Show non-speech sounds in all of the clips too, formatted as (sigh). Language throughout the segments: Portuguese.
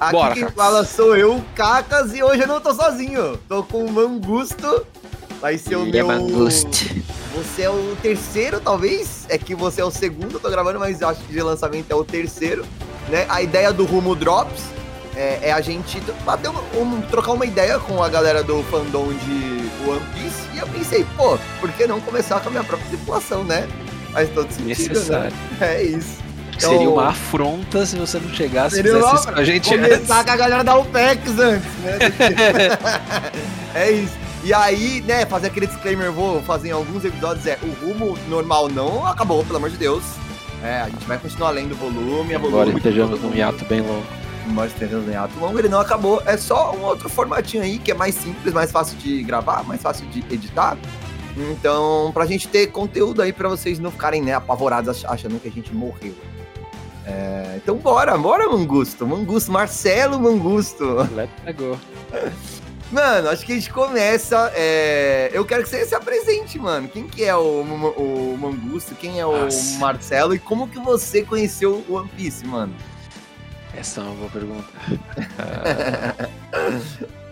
Aqui Bora, quem fala sou eu, Cacas, e hoje eu não tô sozinho. Tô com o Mangusto. Vai ser o Ele é meu. manguste. Você é o terceiro, talvez. É que você é o segundo, eu tô gravando, mas eu acho que de lançamento é o terceiro. Né? A ideia do Rumo Drops é, é a gente bater uma- um- trocar uma ideia com a galera do fandom de One Piece. E eu pensei, pô, por que não começar com a minha própria tripulação, né? Faz todo sentido, Necessário. né? (laughs) É isso. Seria uma afronta se você não chegasse e fizesse isso com a gente antes. Começar com a galera da UPEX antes, né? (laughs) é isso. E aí, né, fazer aquele disclaimer, eu vou fazer em alguns episódios, é, o rumo normal não acabou, pelo amor de Deus. É, a gente vai continuar lendo o volume, a volume. Agora estejamos num hiato bem longo. Embora estejamos em ato longo, ele não acabou. É só um outro formatinho aí, que é mais simples, mais fácil de gravar, mais fácil de editar. Então, pra gente ter conteúdo aí pra vocês não ficarem, né, apavorados ach- achando que a gente morreu. É, então bora, bora, Mangusto. Mangusto, Marcelo Mangusto. Let's go. Mano, acho que a gente começa. é, Eu quero que você se apresente, mano. Quem que é o, Ma- o Mangusto? Quem é o Nossa. Marcelo? E como que você conheceu o One Piece, mano? Essa é uma boa pergunta. Ah,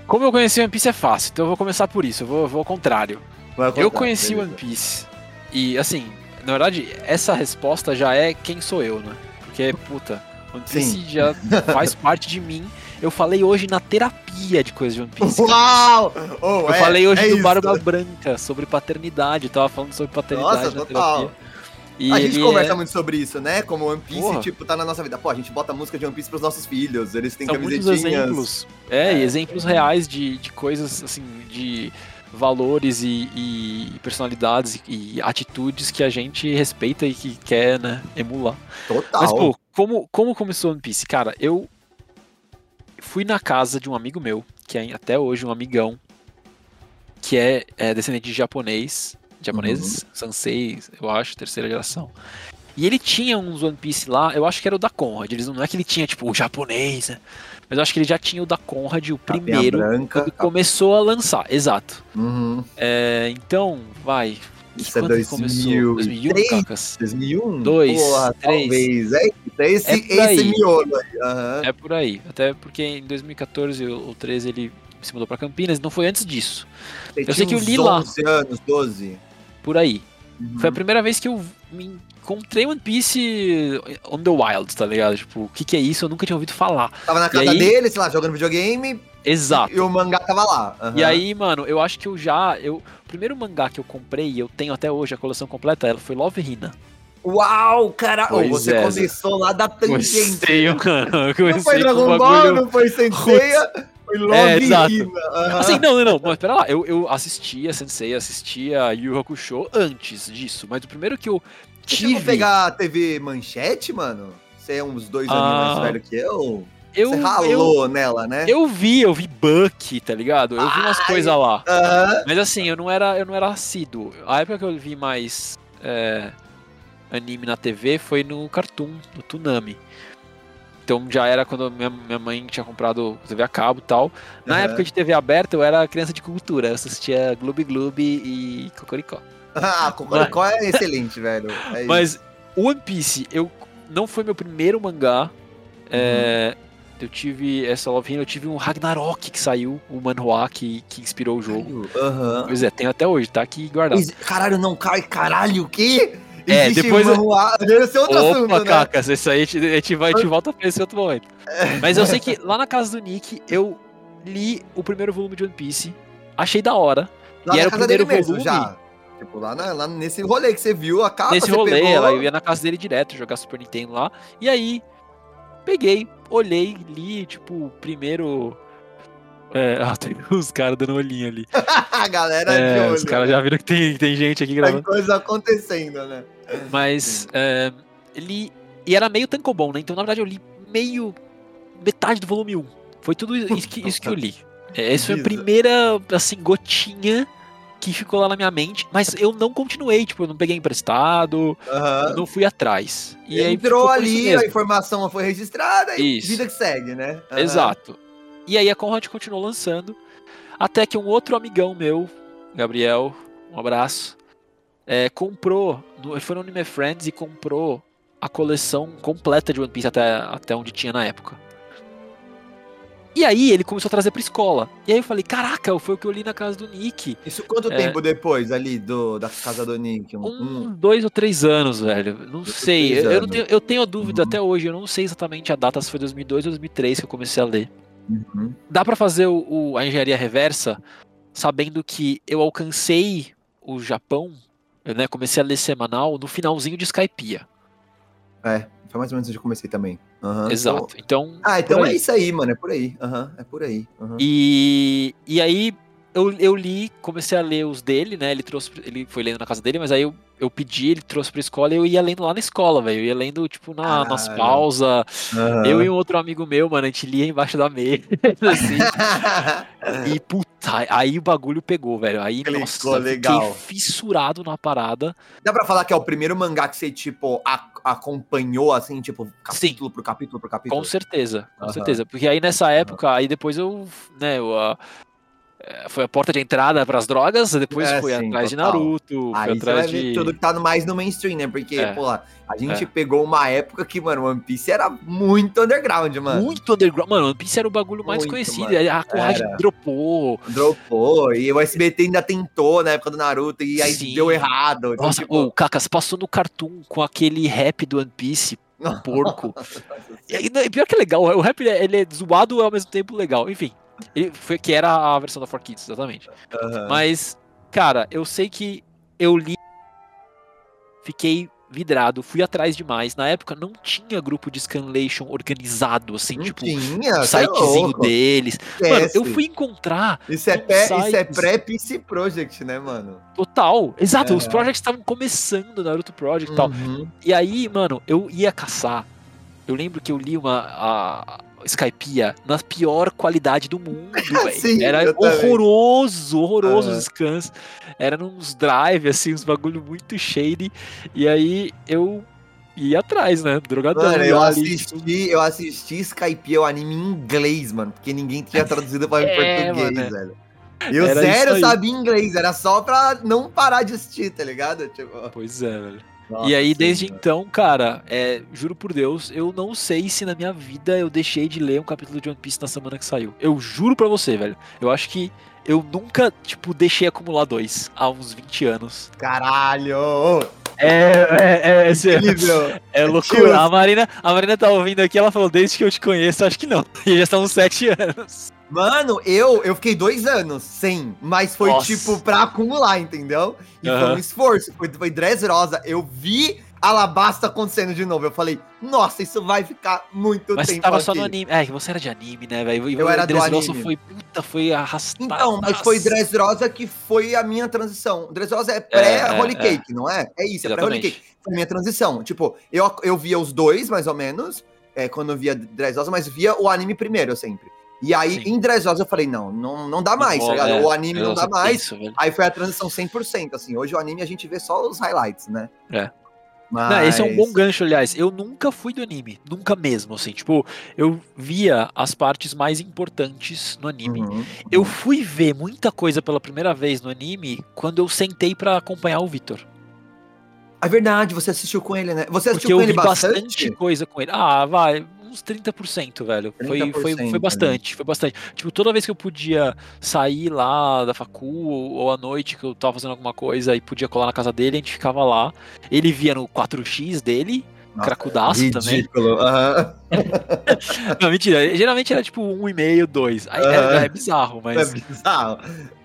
Como eu conheci One Piece é fácil, então eu vou começar por isso, eu vou, vou ao contrário. Vai Eu contar, conheci beleza. One Piece. E assim, na verdade, essa resposta já é quem sou eu, né? Porque, puta, One Piece já faz (laughs) parte de mim. Eu falei hoje na terapia de coisas de One Piece. Uau! Oh, Eu é, falei hoje é do isso. Barba Branca, sobre paternidade. Eu tava falando sobre paternidade Nossa, na total. terapia. E a gente conversa é- muito sobre isso, né? Como One Piece, Porra. tipo, tá na nossa vida. Pô, a gente bota música de One Piece pros nossos filhos, eles têm São muitos camisetinhas. exemplos. É, É. exemplos reais de, de coisas, assim, de valores e, e personalidades e atitudes que a gente respeita e que quer, né, emular. Total. Mas, pô, como, como começou One Piece? Cara, eu fui na casa de um amigo meu, que é até hoje um amigão, que é, é descendente de japonês, japoneses, Sansei, eu acho, terceira geração. E ele tinha uns One Piece lá, eu acho que era o da Conrad. Eles não é que ele tinha, tipo, o japonês, né? Mas eu acho que ele já tinha o da Conrad, o Capinha primeiro, branca. quando começou a lançar. Exato. Uhum. É, então, vai. Isso é que começou? 2003? 2001, Cacas? 2001? Dois, Porra, três. talvez. É, esse, É por aí. esse miolo aí. Aham. É por aí. Até porque em 2014 ou 13 ele se mudou pra Campinas, não foi antes disso. Você eu sei que eu li lá. 11 anos, 12. Por aí. Uhum. Foi a primeira vez que eu me encontrei One Piece on the Wild, tá ligado? Tipo, o que, que é isso? Eu nunca tinha ouvido falar. Tava na casa aí- dele, sei lá, jogando videogame, Exato. e o mangá tava lá. Aham. E aí, mano, eu acho que eu já. Eu, o primeiro mangá que eu comprei, e eu tenho até hoje a coleção completa, ela foi Love Hina. Uau, cara! Pois você é, começou lá da tangente. Gostei, mano. Eu Não comecei foi Dragon Ball, não foi Senseiya, foi Love É, exato. Aham. Assim, não, não, não, mas pera lá, eu, eu assistia Sensei, assistia Yu Hakusho antes disso, mas o primeiro que eu Você tive, pegar a TV Manchete, mano? Você é uns dois anos Ah, mais velho que eu? eu, Você eu, ralou nela, né? eu vi, eu vi Buck, tá ligado? Eu vi umas coisas lá. Mas assim, eu não era, eu não era assíduo. A época que eu vi mais é, anime na TV foi no Cartoon, no Toonami. Então já era quando minha, minha mãe tinha comprado TV a cabo e tal. Na Aham. época de TV aberta, eu era criança de cultura. Eu assistia Gloob Gloob e Cocoricó. (laughs) Ah, Cocoricó é excelente, velho. É. Mas One Piece, eu não foi meu primeiro mangá. É, eu tive essa Love Hina, eu tive um Ragnarok que saiu, o manhwa que, que inspirou o jogo. Aham. Pois é, tenho até hoje, tá aqui guardado. Caralho, não cai, caralho, o quê? É, depois- Deve ser outro Opa, assunto, né? Cacas, isso aí a gente, vai, a gente volta pra esse outro momento. Mas eu sei que lá na casa do Nick, eu li o primeiro volume de One Piece, achei da hora. Lá E era o casa primeiro mesmo, volume? já. Tipo, lá, na- lá nesse rolê que você viu, a capa, Nesse você rolê, pegou... ela, eu ia na casa dele direto jogar Super Nintendo lá. E aí, peguei, olhei, li, tipo, o primeiro. É, ah, tem os caras dando olhinho ali. (laughs) a galera É, de olho. os caras já viram que tem, tem gente aqui Tem gravando. coisa acontecendo, né? Mas é, li. E era meio tankobon, né? Então, na verdade, eu li meio. metade do volume 1. Foi tudo isso que, isso que eu li. É, Essa foi a primeira, assim, gotinha que ficou lá na minha mente. Mas eu não continuei, tipo, eu não peguei emprestado, eu não fui atrás. E aí Entrou isso ali, a informação foi registrada e Isso. vida que segue, né? Aham. Exato. E aí a Conrad continuou lançando. Até que um outro amigão meu, Gabriel, um abraço, é, comprou. Ele foi no Anime Friends e comprou a coleção completa de One Piece até, até onde tinha na época. E aí ele começou a trazer pra escola. E aí eu falei, caraca, foi o que eu li na casa do Nick. Isso quanto É. tempo depois ali do, da casa do Nick? Um, Um, dois ou três anos, velho. Não Dois sei. Eu, eu não tenho, eu tenho a dúvida Uhum. até hoje. Eu não sei exatamente a data, se foi 2002 ou 2003 que eu comecei a ler. Uhum. Dá pra fazer o, o- a engenharia reversa sabendo que eu alcancei o Japão, eu né, comecei a ler semanal no finalzinho de Skypiea. É, foi mais ou menos onde eu comecei também. Aham, Exato. Então. então- Ah, então é isso aí, mano. É por aí. Aham, é por aí. Aham. E, e aí eu, eu li, comecei a ler os dele, né? Ele trouxe, ele foi lendo na casa dele, mas aí eu, eu pedi, ele trouxe pra escola e eu ia lendo lá na escola, velho. Eu ia lendo, tipo, na, nas pausas. Aham. Eu e um outro amigo meu, mano, a gente lia embaixo da mesa, assim. (laughs) E puta, aí o bagulho pegou, velho. Aí, Clicou nossa, legal. fiquei fissurado na parada. Dá pra falar que é o primeiro mangá que você, tipo, a- acompanhou, assim, tipo, capítulo por capítulo por capítulo? Com certeza, com Aham. certeza. Porque aí nessa época, aí depois eu, né, eu, eh, foi a porta de entrada pras drogas, depois É, fui sim, atrás de total. Naruto, Aí fui você vai atrás de... tudo que tá mais no mainstream, né? Porque, É. pô, a gente É. pegou uma época que, mano, One Piece era muito underground, mano. Muito underground. Mano, One Piece era o bagulho mais Muito, conhecido. mano. A Coragem Era. dropou. Dropou, e o SBT ainda tentou na época do Naruto, e aí Sim. deu errado. Então, Nossa, tipo, o Kakas passou no Cartoon com aquele rap do One Piece, porco. (laughs) E pior que é legal, o rap ele é zoado ao mesmo tempo legal. Enfim, ele foi que era a versão da 4Kids, exatamente. Aham. Mas, cara, eu sei que eu li, fiquei vidrado, fui atrás demais. Na época não tinha grupo de scanlation organizado, assim, Não tipo, tinha, um é sitezinho louco. deles. Mano, Esquece. eu fui encontrar Isso é, pé, isso é pré-PC Project, né, mano? total. Exato, os É. projects estavam começando, Naruto Project e tal. Uhum. E aí, mano, eu ia caçar. Eu lembro que eu li uma a Skypiea na pior qualidade do mundo. (laughs) Sim, Era horroroso, horroroso os scans. Era nos drive, assim, uns bagulho muito shady. E aí eu ia atrás, né? Drogadão. Mano, eu ali, assisti, eu assisti Skype, o anime em inglês, mano, porque ninguém tinha traduzido para (laughs) É, português, mano. velho. Eu Era sério sabia inglês, era só pra não parar de assistir, tá ligado? Tipo, Pois é, velho. Nossa, e aí, desde então, cara, é, juro por Deus, eu não sei se na minha vida eu deixei de ler um capítulo de One Piece na semana que saiu. Eu juro pra você, velho. Eu acho que eu nunca, tipo, deixei acumular dois há uns 20 anos. Caralho! É, é, é, Incrível! é loucura. A Marina, a Marina tá ouvindo aqui, ela falou, desde que eu te conheço, acho que não. (laughs) E já são uns 7 anos. Mano, eu, eu fiquei dois anos sem, mas foi Nossa. tipo pra acumular, entendeu? E foi Aham. um esforço, foi, foi Dressrosa. Eu vi Alabasta acontecendo de novo. Eu falei, nossa, isso vai ficar muito Mas tempo. você tava só aqui. no anime. É, que você era de anime, né, velho? Eu era do anime. foi, puta, foi arrastado. Então, mas foi Dressrosa que foi a minha transição. Dressrosa é É, pré-Holy é, Cake, não é? É isso, é pré-Holy Exatamente. Cake. Foi a minha transição. Tipo, eu, eu via os dois, mais ou menos, é, quando eu via Dressrosa, mas via o anime primeiro, sempre. E aí, Sim. em Dressrosa, eu falei, não, não, não dá mais, tá Bom, é, o anime não dá Dressrosa mais. velho. Aí foi a transição 100%, assim. Hoje o anime a gente vê só os highlights, né? É. Mas... Não, esse é um bom gancho, aliás. Eu nunca fui do anime. Nunca mesmo, assim. Tipo, eu via as partes mais importantes no anime. Uhum. Eu fui ver muita coisa pela primeira vez no anime quando eu sentei pra acompanhar o Vitor. É verdade, você assistiu com ele, né? Você Porque assistiu eu com ele vi bastante? bastante coisa com ele. Ah, vai, uns 30%, velho. Foi, 30%, foi, né? foi bastante, foi bastante. Tipo, toda vez que eu podia sair lá da facu ou, ou à noite que eu tava fazendo alguma coisa e podia colar na casa dele, a gente ficava lá. Ele via no 4x dele, Nossa, cracudaço também. Ridículo. aham. (laughs) Não, mentira. Geralmente era tipo 1,5, 2. Aí Aham. é, é bizarro, É mas. bizarro.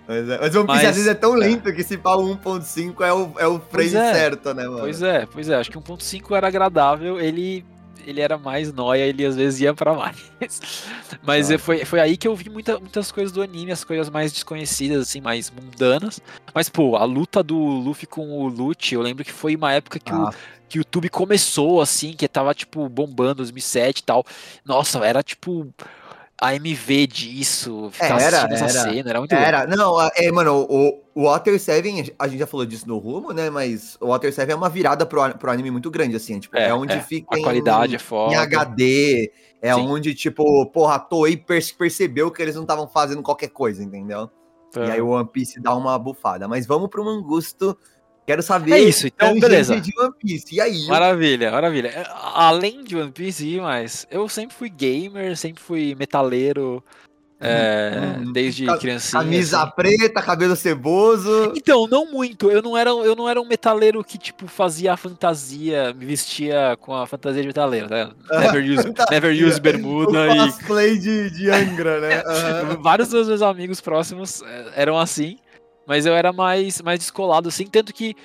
Mas, é, mas o Mas- às vezes é tão lento que se o 1.5 é o, é o frame é. certo, né, mano? Pois é, pois é. Acho que 1.5 era agradável. Ele. Ele era mais nóia, ele às vezes ia pra (laughs) mais. Mas Ah. foi, foi aí que eu vi muita, muitas coisas do anime, as coisas mais desconhecidas, assim, mais mundanas. Mas, pô, a luta do Luffy com o Lute, eu lembro que foi uma época que, o, Ah, que o YouTube começou, assim, que tava, tipo, bombando 2007 e tal. Nossa, era, tipo, a MV disso, ficar Era, assistindo essa era. cena, era muito louco. Era, não, é, mano, o, o Water 7, a gente já falou disso no rumo, né? Mas o Water 7 é uma virada pro, pro anime muito grande, assim. Tipo, é, onde fica A em- qualidade é em foda. HD. É Sim. onde, tipo, porra, a Toei per- percebeu que eles não estavam fazendo qualquer coisa, entendeu? É. E aí o One Piece dá uma bufada. Mas vamos pro Mangusto Quero saber. É isso, então, tangente beleza. de One Piece. E aí? Maravilha, maravilha. É, Além de One Piece, mas eu sempre fui gamer, sempre fui metaleiro, é, Hum, desde ca- criancinha. Camisa assim. preta, cabelo ceboso. Então, não muito. Eu não era, eu não era um metaleiro que, tipo, fazia a fantasia, me vestia com a fantasia de metaleiro, né? (laughs) Never use, Fantasia. never use bermuda o e cosplay de, de Angra, né? (laughs) Aham. Vários dos meus amigos próximos eram assim, mas eu era mais, mais descolado, assim, tanto que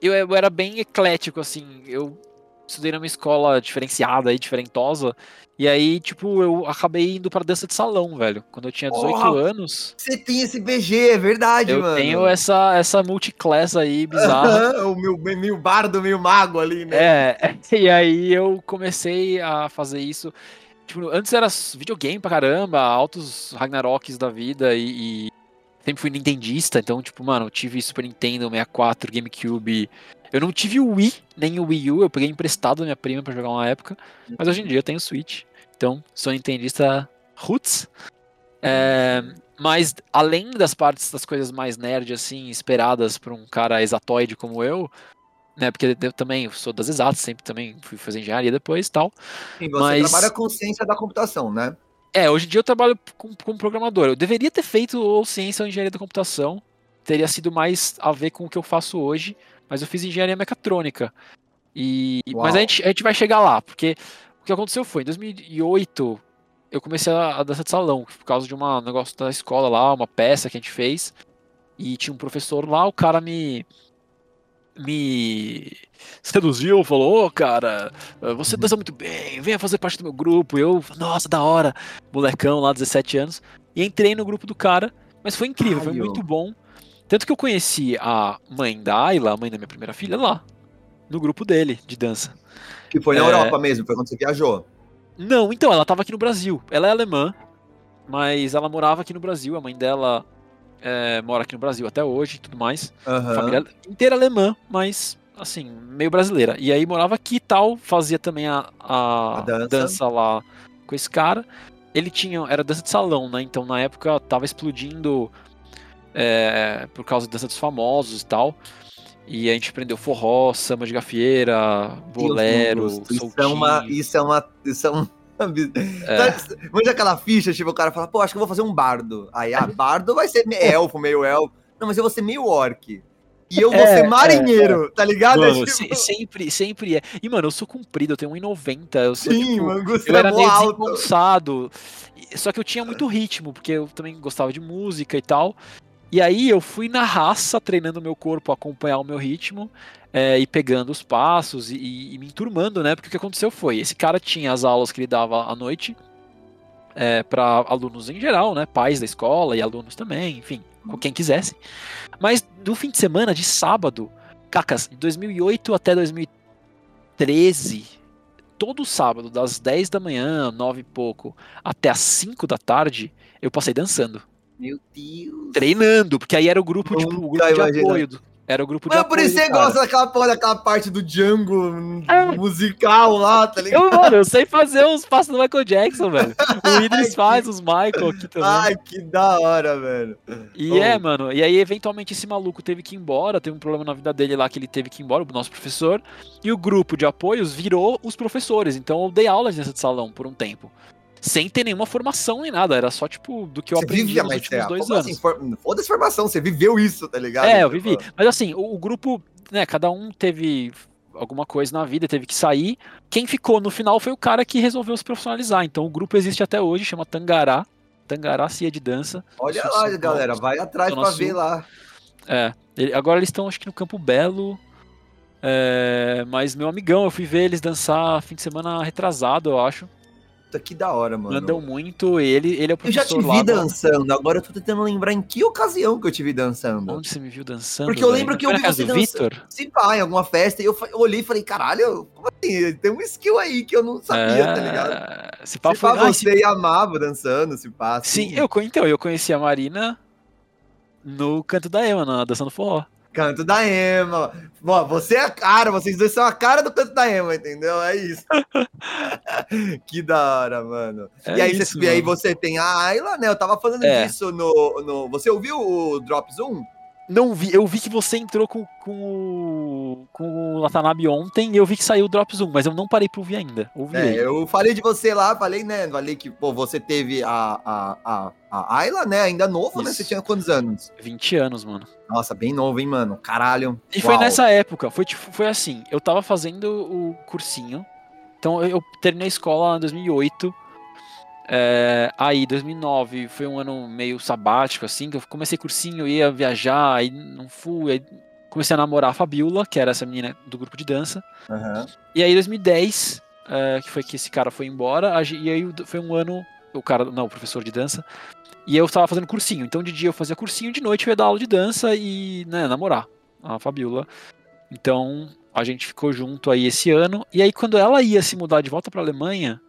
eu, eu era bem eclético, assim, eu estudei numa escola diferenciada e diferentosa, e aí, tipo, eu acabei indo pra dança de salão, velho, quando eu tinha 18 Porra! anos, Você tem esse BG, é verdade, eu mano. tenho essa, essa multiclass aí bizarra, (laughs) o meu meio bardo, meio mago ali, né? É, (laughs) e aí eu comecei a fazer isso. Tipo, antes era videogame pra caramba, altos Ragnaroks da vida e, e sempre fui nintendista, então, tipo, mano, eu tive Super Nintendo, 64, GameCube. Eu não tive o Wii, nem o Wii U, eu peguei emprestado da minha prima pra jogar uma época, mas hoje em dia eu tenho Switch. Então, sou nintendista roots. É, mas além das partes das coisas mais nerd, assim, esperadas por um cara exatoide como eu, né? Porque eu também sou das exatas, sempre também fui fazer engenharia depois e tal. Sim, você mas- trabalha com ciência da computação, né? É, hoje em dia eu trabalho com- como programador. Eu deveria ter feito ou ciência ou engenharia da computação. Teria sido mais a ver com o que eu faço hoje, mas eu fiz engenharia mecatrônica. E, Uau. mas a gente, a gente vai chegar lá, porque o que aconteceu foi, em 2008, eu comecei a, a dança de salão, por causa de um negócio da escola lá, uma peça que a gente fez. E tinha um professor lá, o cara me. Me seduziu, falou: Ô cara, você dança muito bem, venha fazer parte do meu grupo. E eu, nossa, da hora, molecão lá, 17 anos. E entrei no grupo do cara, mas foi incrível, foi Caralho. muito bom. Tanto que eu conheci a mãe da Ayla, a mãe da minha primeira filha, lá, no grupo dele de dança. Que foi na É. Europa mesmo, foi quando você viajou. Não, então, ela tava aqui no Brasil. Ela é alemã, mas ela morava aqui no Brasil. A mãe dela é, mora aqui no Brasil até hoje e tudo mais. Aham. Família inteira alemã, mas assim, meio brasileira. E aí morava aqui e tal, fazia também a, a, A dança. dança. lá com esse cara. Ele tinha, era dança de salão, né? Então na época tava explodindo é, por causa da dança dos famosos e tal. E a gente aprendeu forró, samba de gafieira, bolero, isso é uma. Isso é uma. Isso é um. É. Manja aquela ficha, tipo, o cara fala, pô, acho que eu vou fazer um bardo. Aí, ah, bardo vai ser me- elfo, meio elfo. Não, mas eu vou ser meio orc. E eu vou É, ser marinheiro, tá ligado? É Mano, tipo, se- sempre, sempre é. E, mano, eu sou comprido, eu tenho 1,90. Eu sou, sim, tipo, mano, eu era é meio alto. Só que eu tinha muito ritmo, porque eu também gostava de música e tal. E aí eu fui na raça, treinando meu corpo a acompanhar o meu ritmo, é, e pegando os passos e, e- e me enturmando, né? Porque o que aconteceu foi, esse cara tinha as aulas que ele dava à noite, é, para alunos em geral, né? Pais da escola e alunos também, enfim, com quem quisesse. Mas no fim de semana, de sábado, cacas, de 2008 até 2013, todo sábado, das 10 da manhã, 9 e pouco, até as 5 da tarde, eu passei dançando. Meu Deus. Treinando, porque aí era o grupo, tipo, o grupo de apoio. do- Era o grupo de Mas por isso você cara. gosta daquela porra, daquela parte do Django É. musical lá, tá ligado? Eu, mano, eu sei fazer os passos do Michael Jackson, velho. O (laughs) Idris faz os Michael aqui também. Ai, que da hora, velho. E Oh. é, mano, e aí eventualmente esse maluco teve que ir embora, teve um problema na vida dele lá que ele teve que ir embora, o nosso professor, e o grupo de apoios virou os professores, então eu dei aula de dança de salão por um tempo. Sem ter nenhuma formação nem nada, era só tipo do que eu Você aprendi vivia, nos últimos é, dois anos. assim, for- foda-se formação, você viveu isso, tá ligado? É, eu Tipo, vivi. Mas assim, o, o grupo, né, cada um teve alguma coisa na vida, teve que sair. Quem ficou no final foi o cara que resolveu se profissionalizar. Então o grupo existe até hoje, chama Tangará. Tangará Cia de Dança. Olha lá, galera, vai atrás pra ver lá. É. ele- agora eles estão, acho que no Campo Belo. É, mas meu amigão, eu fui ver eles dançar fim de semana retrasado, eu acho. Puta, que da hora, mano. Mandam muito. Ele, ele é o Eu já te professor lá. vi da- dançando, agora eu tô tentando lembrar em que ocasião que eu te vi dançando. Onde você me viu dançando? Porque eu velho? lembro que Foi eu vi você do dançando. Se pá, em alguma festa, e eu, eu olhei e falei, caralho, como assim? Tem um skill aí que eu não sabia, tá ligado? É, Se pá, Se foi... pá, ah, se você e amava dançando, se pá. Sim, assim. eu, co- então, eu conheci a Marina no canto da Ema, na dançando forró. Canto da Ema. Bom, você é a cara, vocês dois são a cara do canto da Ema, entendeu? É isso. (laughs) que da hora, mano. É e, aí, isso, você, e aí mano. você tem a Ayla, né? Eu tava falando É. disso no, no. Você ouviu o Drop Zoom? Não vi, eu vi que você entrou com, com, o, com o Watanabe ontem e eu vi que saiu o Drops 1, mas eu não parei pra ouvir ainda. Ouvi É, eu falei de você lá, falei, né? Falei que, pô, você teve a, a, a, a Ayla, né? Ainda novo, né? Isso. Você tinha quantos anos? 20 anos, mano. Nossa, bem novo, hein, mano? Caralho. E foi Uau. nessa época, foi, tipo, foi assim, eu tava fazendo o cursinho, então eu, terminei a escola em 2008, é, aí 2009 foi um ano meio sabático, assim, que eu comecei cursinho, ia viajar, aí não fui, aí comecei a namorar a Fabiola, que era essa menina do grupo de dança, Aham. e aí 2010, é, que foi que esse cara foi embora, e aí foi um ano, o cara, não, o professor de dança, e eu tava fazendo cursinho, então de dia eu fazia cursinho, de noite eu ia dar aula de dança e, né, namorar a Fabiola. Então a gente ficou junto aí esse ano, e aí quando ela ia se mudar de volta pra Alemanha,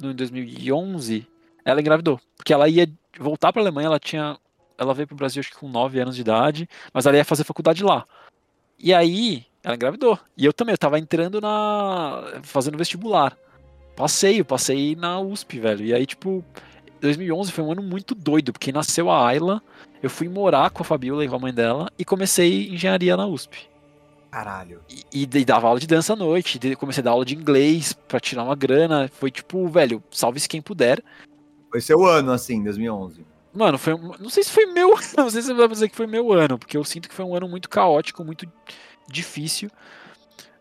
no em 2011, ela engravidou, porque ela ia voltar pra Alemanha, ela tinha, ela veio pro Brasil acho que com 9 anos de idade, mas ela ia fazer faculdade lá. E aí, ela engravidou. E eu também, eu tava entrando na. fazendo vestibular. Passei, eu passei na USP, velho. E aí, tipo, 2011 foi um ano muito doido, porque nasceu a Ayla, eu fui morar com a Fabiola e com a mãe dela, e comecei engenharia na USP. Caralho. E, e daí dava aula de dança à noite, comecei a dar aula de inglês pra tirar uma grana. Foi tipo, velho, salve-se quem puder. Foi seu ano, assim, 2011. Mano, foi. Não sei se foi meu. (laughs) Não sei se vai dizer que foi meu ano, porque eu sinto que foi um ano muito caótico, muito difícil.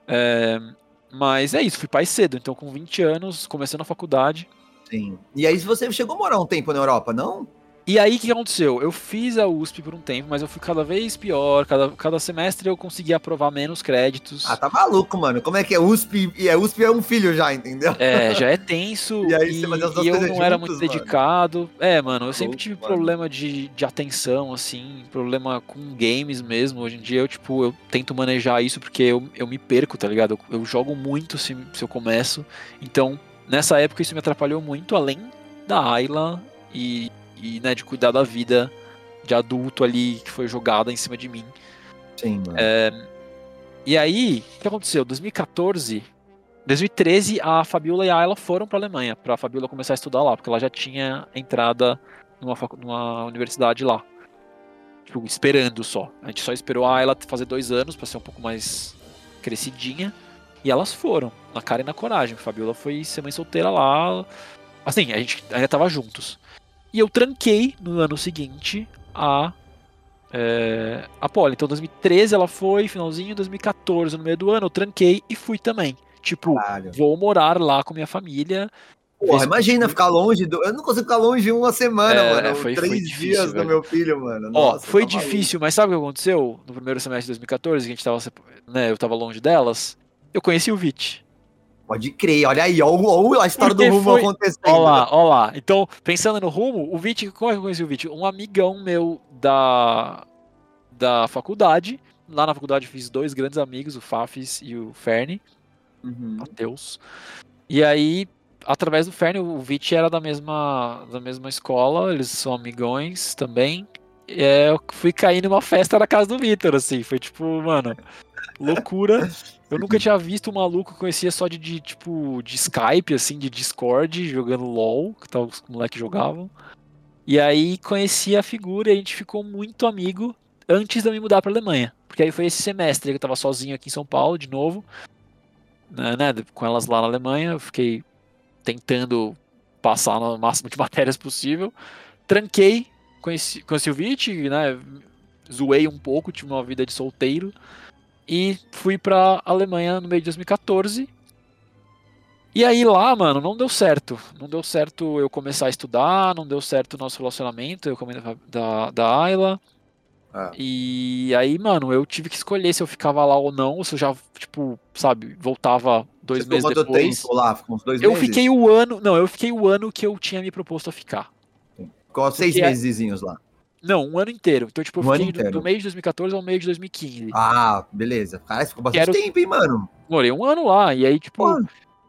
É, mas é isso, fui pai cedo, então com 20 anos, começando a faculdade. Sim. E aí você chegou a morar um tempo na Europa, não? E aí o que aconteceu? Eu fiz a USP por um tempo, mas eu fui cada vez pior. Cada, cada semestre eu conseguia aprovar menos créditos. Ah, tá maluco, mano. Como é que é USP? E é USP é um filho já, entendeu? É, já é tenso. (laughs) E aí você fazia as e eu não coisas era juntos, muito mano? dedicado. É, mano, eu sempre tive mano. problema de, de atenção, assim, problema com games mesmo. Hoje em dia eu, tipo, eu tento manejar isso porque eu, eu me perco, tá ligado? Eu, eu jogo muito se, se eu começo. Então, nessa época isso me atrapalhou muito, além da Ayla e, e né, de cuidar da vida de adulto ali que foi jogada em cima de mim. Sim, mano. E aí, o que aconteceu? 2014, 2013, a Fabiola e a Ayla foram pra Alemanha, pra Fabiola começar a estudar lá, porque ela já tinha entrada numa, numa universidade lá. Tipo, esperando só. A gente só esperou a Ayla fazer dois anos pra ser um pouco mais crescidinha. E elas foram, na cara e na coragem. Fabiola foi ser mãe solteira lá. Assim, a gente ainda tava juntos. E eu tranquei no ano seguinte a é, a Poli. Então, 2013 ela foi, finalzinho, 2014, no meio do ano, eu tranquei e fui também. Tipo, Caralho. vou morar lá com minha família. Porra, imagina ficar longe do. Eu não consigo ficar longe uma semana, É, mano. foi- Três foi difícil, dias do velho. meu filho, mano. Ó, Nossa, foi tá maluco. difícil, mas sabe o que aconteceu? No primeiro semestre de 2014, que a gente tava, né, eu tava longe delas, eu conheci o Vit. Pode crer, olha aí, ó a história Porque do rumo foi- acontecendo. Ó lá, ó lá. Então, pensando no rumo, o Vit, como é que eu conheci o Vit? Um amigão meu da, da faculdade. Lá na faculdade eu fiz dois grandes amigos, o Fafis e o Ferni. Uhum. Matheus. E aí, através do Fern, o Vit era da mesma, da mesma escola, eles são amigões também. E, é, eu fui cair numa festa na casa do Vitor, assim, foi tipo, mano, loucura. Eu nunca tinha visto um maluco conhecia só de, de, tipo, de Skype, assim, de Discord, jogando LOL, que tal os moleques jogavam. E aí conheci a figura e a gente ficou muito amigo antes de eu me mudar pra Alemanha. Porque aí foi esse semestre que eu tava sozinho aqui em São Paulo, de novo né, né, com elas lá na Alemanha. Eu fiquei tentando passar no máximo de (laughs) matérias possível. Tranquei, conheci, conheci o Vit, né? Zoei um pouco, tive uma vida de solteiro. E fui pra Alemanha no meio de 2014. E aí lá, mano, não deu certo. Não deu certo eu começar a estudar, não deu certo o nosso relacionamento, eu comi da, da Ayla. Ah. E aí, mano, eu tive que escolher se eu ficava lá ou não, ou se eu já, tipo, sabe, voltava dois Você meses depois. tempo lá? Ficou uns dois Eu meses? fiquei o ano. Não, eu fiquei o ano que eu tinha me proposto a ficar. Ficou seis é- mesezinhos lá. Não, um ano inteiro. Então, tipo, eu Um fiquei do, do mês de 2014 ao mês de 2015. Ah, beleza. Cara, ficou bastante Quero- tempo, hein, mano? Morei um ano lá. E aí, tipo,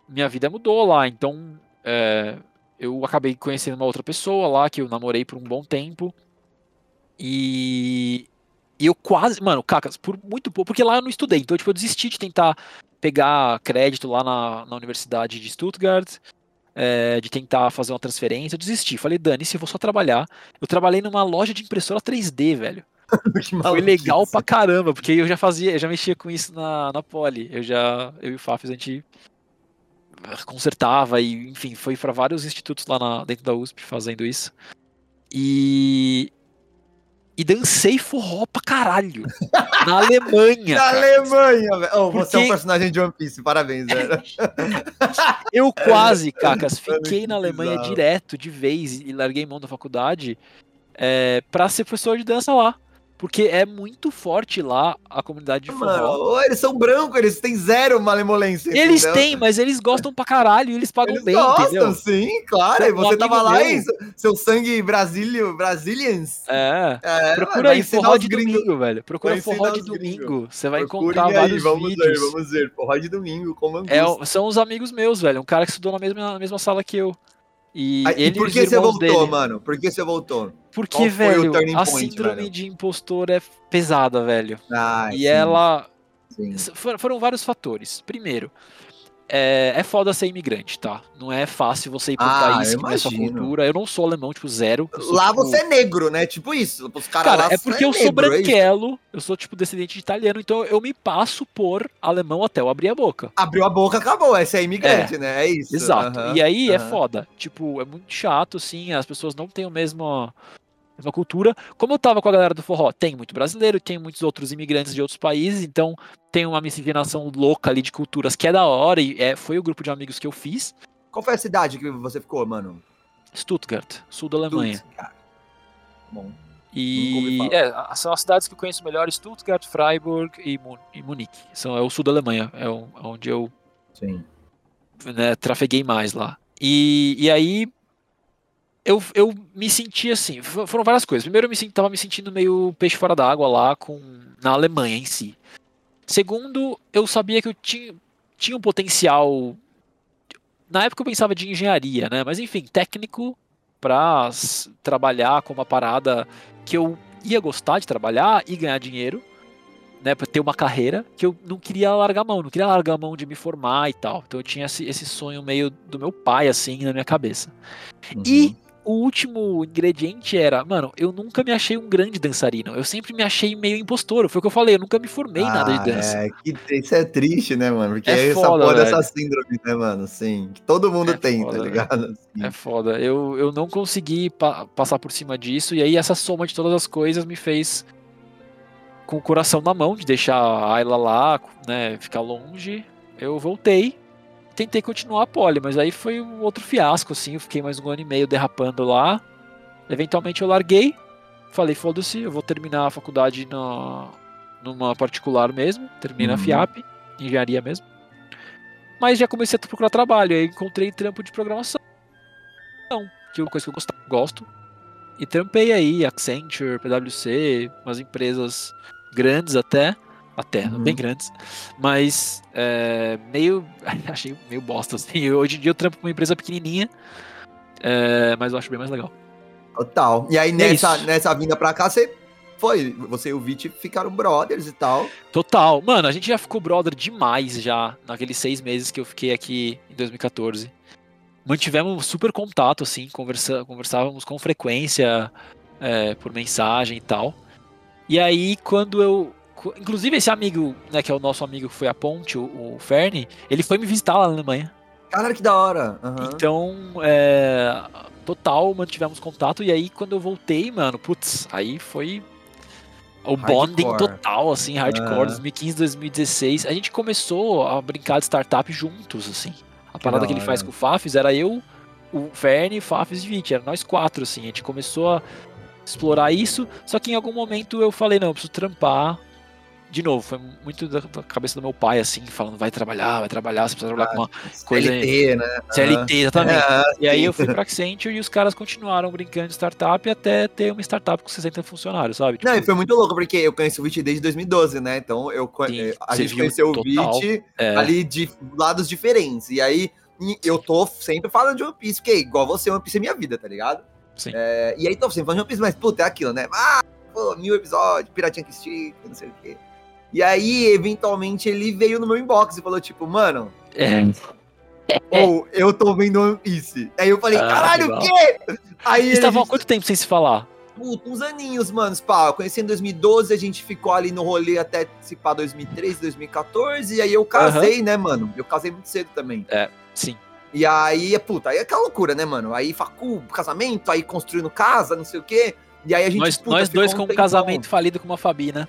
minha vida mudou lá. Então, é, eu acabei conhecendo uma outra pessoa lá que eu namorei por um bom tempo. E, e eu quase, mano, cacas, por muito pouco, porque lá eu não estudei. Então, tipo, eu desisti de tentar pegar crédito lá na, na Universidade de Stuttgart, é, de tentar fazer uma transferência. Eu desisti. Falei, Dani, se eu vou só trabalhar. Eu trabalhei numa loja de impressora 3D, velho. (laughs) que foi legal pra caramba, porque eu já fazia, eu já mexia com isso na, na Poli. Eu já, eu e o Fafis, a gente consertava e, enfim, foi para vários institutos lá na, dentro da USP fazendo isso. E e dancei forró pra caralho. Na Alemanha. (laughs) Na Alemanha, velho. Oh, Porque... Você é um personagem de One Piece, parabéns, velho. (laughs) Eu quase, Cacas, fiquei na Alemanha bizarro. direto, de vez, e larguei mão da faculdade é, pra ser professor de dança lá. Porque é muito forte lá a comunidade de forró. Eles são brancos, eles têm zero malemolência. Eles entendeu? têm, mas eles gostam pra caralho e eles pagam eles bem, gostam, entendeu? sim, claro. Você tava lá e seu sangue brasilio, brasilians. É. é procura aí forró de domingo, velho. Procura forró de domingo. Você vai encontrar aí, vários vamos vídeos. Ver, vamos ver, forró de domingo, como é, São os amigos meus, velho. Um cara que estudou na mesma, na mesma sala que eu. E, Aí, ele por que você voltou, dele... mano? Por que você voltou? Porque, velho, a síndrome velho? de impostor é pesada, velho. Ah, e sim. ela. Sim. Foram vários fatores. Primeiro, é, é foda ser imigrante, tá? Não é fácil você ir pro ah, país que não é sua cultura. Eu não sou alemão, tipo, zero. Sou, lá tipo... você é negro, né? Tipo isso. Os cara, cara é porque é eu negro, sou é branquelo, é eu sou, tipo, descendente de italiano, então eu me passo por alemão até eu abrir a boca. Abriu a boca, acabou. Esse é imigrante, é, né? É isso. Exato. Uhum, e aí uhum. é foda. Tipo, é muito chato, assim, as pessoas não têm o mesmo mesma cultura. Como eu tava com a galera do forró, tem muito brasileiro, tem muitos outros imigrantes de outros países, então tem uma miscigenação louca ali de culturas que é da hora e é, foi o grupo de amigos que eu fiz. Qual foi a cidade que você ficou, mano? Stuttgart, sul da Alemanha. Stuttgart. Bom. E é, são as cidades que eu conheço melhor: Stuttgart, Freiburg e, e Munique. São, é o sul da Alemanha, é, é onde eu Sim. Né, trafeguei mais lá. E, e aí eu, eu me senti assim, foram várias coisas. Primeiro, eu me senti, tava me sentindo meio peixe fora d'água lá com, na Alemanha em si. Segundo, eu sabia que eu tinha, tinha um potencial. Na época eu pensava de engenharia, né? Mas enfim, técnico para trabalhar com uma parada que eu ia gostar de trabalhar e ganhar dinheiro, né? Pra ter uma carreira que eu não queria largar a mão, não queria largar a mão de me formar e tal. Então eu tinha esse, esse sonho meio do meu pai, assim, na minha cabeça. Uhum. E o último ingrediente era, mano, eu nunca me achei um grande dançarino. Eu sempre me achei meio impostor. Foi o que eu falei, eu nunca me formei em ah, nada de ah, dança. É, que, isso é triste, né, mano? Porque é essa foda, porra dessa síndrome, né, mano? Sim, que todo mundo é tem, tá foda, tá ligado? Assim. É foda. Eu, eu não consegui pa passar por cima disso, e aí essa soma de todas as coisas me fez com o coração na mão de deixar a Ayla lá, né, ficar longe. Eu voltei tentei continuar a pole, mas aí foi um outro fiasco, assim. Eu fiquei mais um ano e meio derrapando lá. Eventualmente eu larguei. Falei, foda-se, eu vou terminar a faculdade na, numa particular mesmo. Termina uhum. a FIAP, engenharia mesmo. Mas já comecei a procurar trabalho. Aí encontrei trampo de programação. Que é uma coisa que eu gosto. gosto. E trampei aí, Accenture, PwC, umas empresas grandes até até, uhum. bem grandes, mas é, meio, (laughs) achei meio bosta, assim, hoje em dia eu trampo com uma empresa pequenininha, é, mas eu acho bem mais legal. Total, e aí é nessa, nessa vinda pra cá, você foi, você e o Vit ficaram brothers e tal. Total, mano, a gente já ficou brother demais já, naqueles seis meses que eu fiquei aqui em 2014. Mantivemos super contato, assim, conversa, conversávamos com frequência, é, por mensagem e tal. E aí, quando eu Inclusive, esse amigo, né, que é o nosso amigo que foi a ponte, o, o Fernie, ele foi me visitar lá na Alemanha. Cara, que da hora. Uhum. Então, é, total, mantivemos contato. E aí, quando eu voltei, mano, putz, aí foi o bonding total, assim, hardcore, uhum. 2015, 2016. A gente começou a brincar de startup juntos, assim. A que parada que ele faz com o Fafis era eu, o Fernie, Fafis e Vit, era nós quatro, assim. A gente começou a explorar isso, só que em algum momento eu falei, não, eu preciso trampar, de novo, foi muito da cabeça do meu pai, assim, falando, vai trabalhar, vai trabalhar, você precisa trabalhar ah, com uma coisa. CLT, né? CLT, exatamente. É, e aí eu fui pra Accenture e os caras continuaram brincando de startup até ter uma startup com 60 funcionários, sabe? Tipo, Não, e foi muito louco, porque eu conheço o VIT desde 2012, né? Então eu sim, eh, a gente conheceu o VIT é. ali de lados diferentes. E aí eu tô sempre falando de One Piece, porque igual você, One Piece é minha vida, tá ligado? Sim. É, e aí tô sempre falando de One Piece, mas puta, é aquilo, né? Ah, pô, mil episódios, Piratinha que estica, não sei o quê. E aí, eventualmente, ele veio no meu inbox e falou, tipo, mano. É. Ou eu tô vendo One Piece. Aí eu falei, ah, caralho, o quê? Aí Vocês estavam há quanto tempo sem se falar? puta, uns aninhos, mano. Pá, eu conheci em 2012, a gente ficou ali no rolê até se pá 2013, 2014, e aí eu casei, né, mano? Eu casei muito cedo também. É, sim. E aí, puta, aí é aquela loucura, né, mano? Aí facu, casamento, aí construindo casa, não sei o quê. E aí a gente. Nós, puta, nós dois com um casamento falido com uma Fabi, né?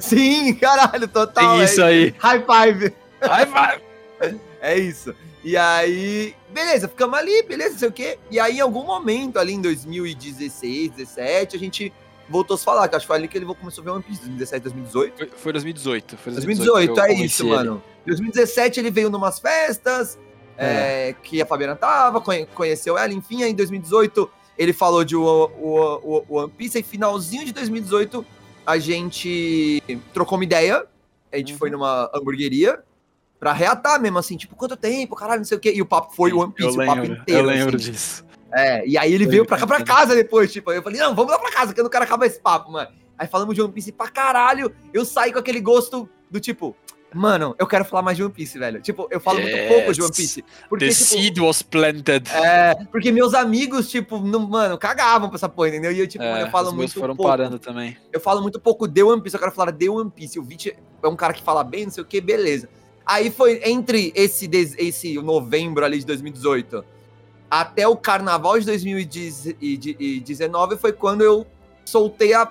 Sim, caralho, total. É isso aí. High five. High five. é isso. E aí, beleza, ficamos ali, beleza, não sei o quê. E aí, em algum momento, ali em 2016, 2017, a gente voltou a se falar, que acho que foi ali que ele começou a ver One Piece, 2017, 2018. Foi, foi 2018. Foi 2018, 2018 é isso, ele. mano. 2017 ele veio numas festas, é. É, que a Fabiana tava, conheceu ela, enfim, aí em 2018 ele falou de o, o, o, One Piece, e finalzinho de 2018 a gente trocou uma ideia, a gente uhum. foi numa hamburgueria, pra reatar mesmo, assim, tipo, quanto tempo, caralho, não sei o quê. E o papo foi One Piece, lembro, o papo inteiro. Eu lembro assim. disso. É, e aí ele veio pra cá pra casa depois, tipo, eu falei, não, vamos lá pra casa, que eu não quero acabar esse papo, mano. Aí falamos de One Piece pra caralho, eu saí com aquele gosto do tipo, Mano, eu quero falar mais de One Piece, velho. Tipo, eu falo yes. muito pouco de One Piece. Porque, The tipo, seed was planted. É, porque meus amigos, tipo, não, mano, cagavam pra essa porra, entendeu? E eu, tipo, é, eu falo muito foram pouco. parando também. Eu falo muito pouco de One Piece, eu quero falar de One Piece. O Vit é um cara que fala bem, não sei o que, beleza. Aí foi entre esse, esse novembro ali de 2018 até o carnaval de 2019 foi quando eu soltei a,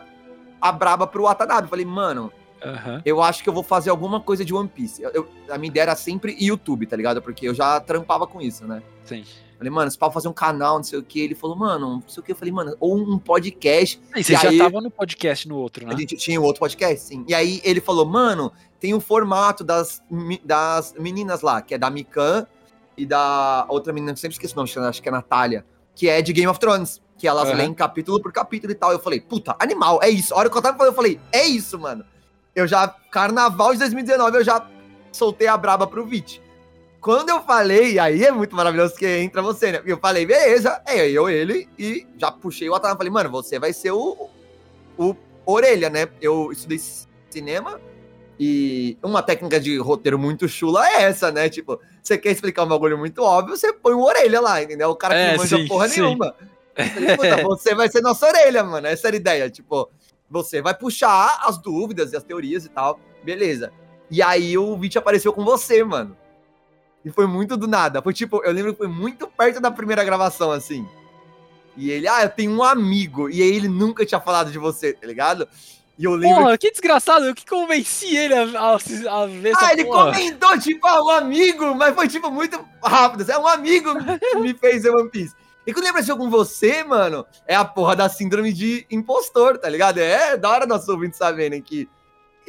a braba pro Watanabe. Falei, mano, uhum. eu acho que eu vou fazer alguma coisa de One Piece. Eu, eu, a minha ideia era sempre YouTube, tá ligado? Porque eu já trampava com isso, né? Sim. Falei, mano, se pau fazer um canal, não sei o que. Ele falou, mano, não sei o que. Eu falei, mano, ou um podcast. E você e já aí, tava no podcast no outro, né? A gente tinha um outro podcast, sim. E aí ele falou, mano, tem o um formato das, das meninas lá, que é da Mikan e da outra menina, que sempre esqueço o nome, acho que é a Natália, que é de Game of Thrones. Que elas uhum. leem capítulo por capítulo e tal. Eu falei, puta, animal, é isso. A hora que eu tava falando, eu falei, é isso, mano. Eu já, carnaval de 2019, eu já soltei a braba pro Vit. Quando eu falei, aí é muito maravilhoso que entra você, né? Eu falei, beleza, é eu, ele, e já puxei o Atala. Falei, mano, você vai ser o, o orelha, né? Eu estudei cinema e uma técnica de roteiro muito chula é essa, né? Tipo, você quer explicar um bagulho muito óbvio, você põe uma orelha lá, entendeu? O cara que é, não manja sim, porra sim. nenhuma. Falei, você vai ser nossa orelha, mano. Essa era a ideia. Tipo, você vai puxar as dúvidas e as teorias e tal. Beleza. E aí o vídeo apareceu com você, mano. E foi muito do nada. Foi tipo, eu lembro que foi muito perto da primeira gravação, assim. E ele, ah, eu tenho um amigo. E aí ele nunca tinha falado de você, tá ligado? E eu lembro. Porra, que... que desgraçado, eu que convenci ele a, a, a ver Ah, ele porra. comentou, tipo, ah, um amigo, mas foi, tipo, muito rápido. É um amigo que (laughs) me fez ver One Piece. E quando ele apareceu com você, mano, é a porra da síndrome de impostor, tá ligado? É da hora nossos ouvintes saberem que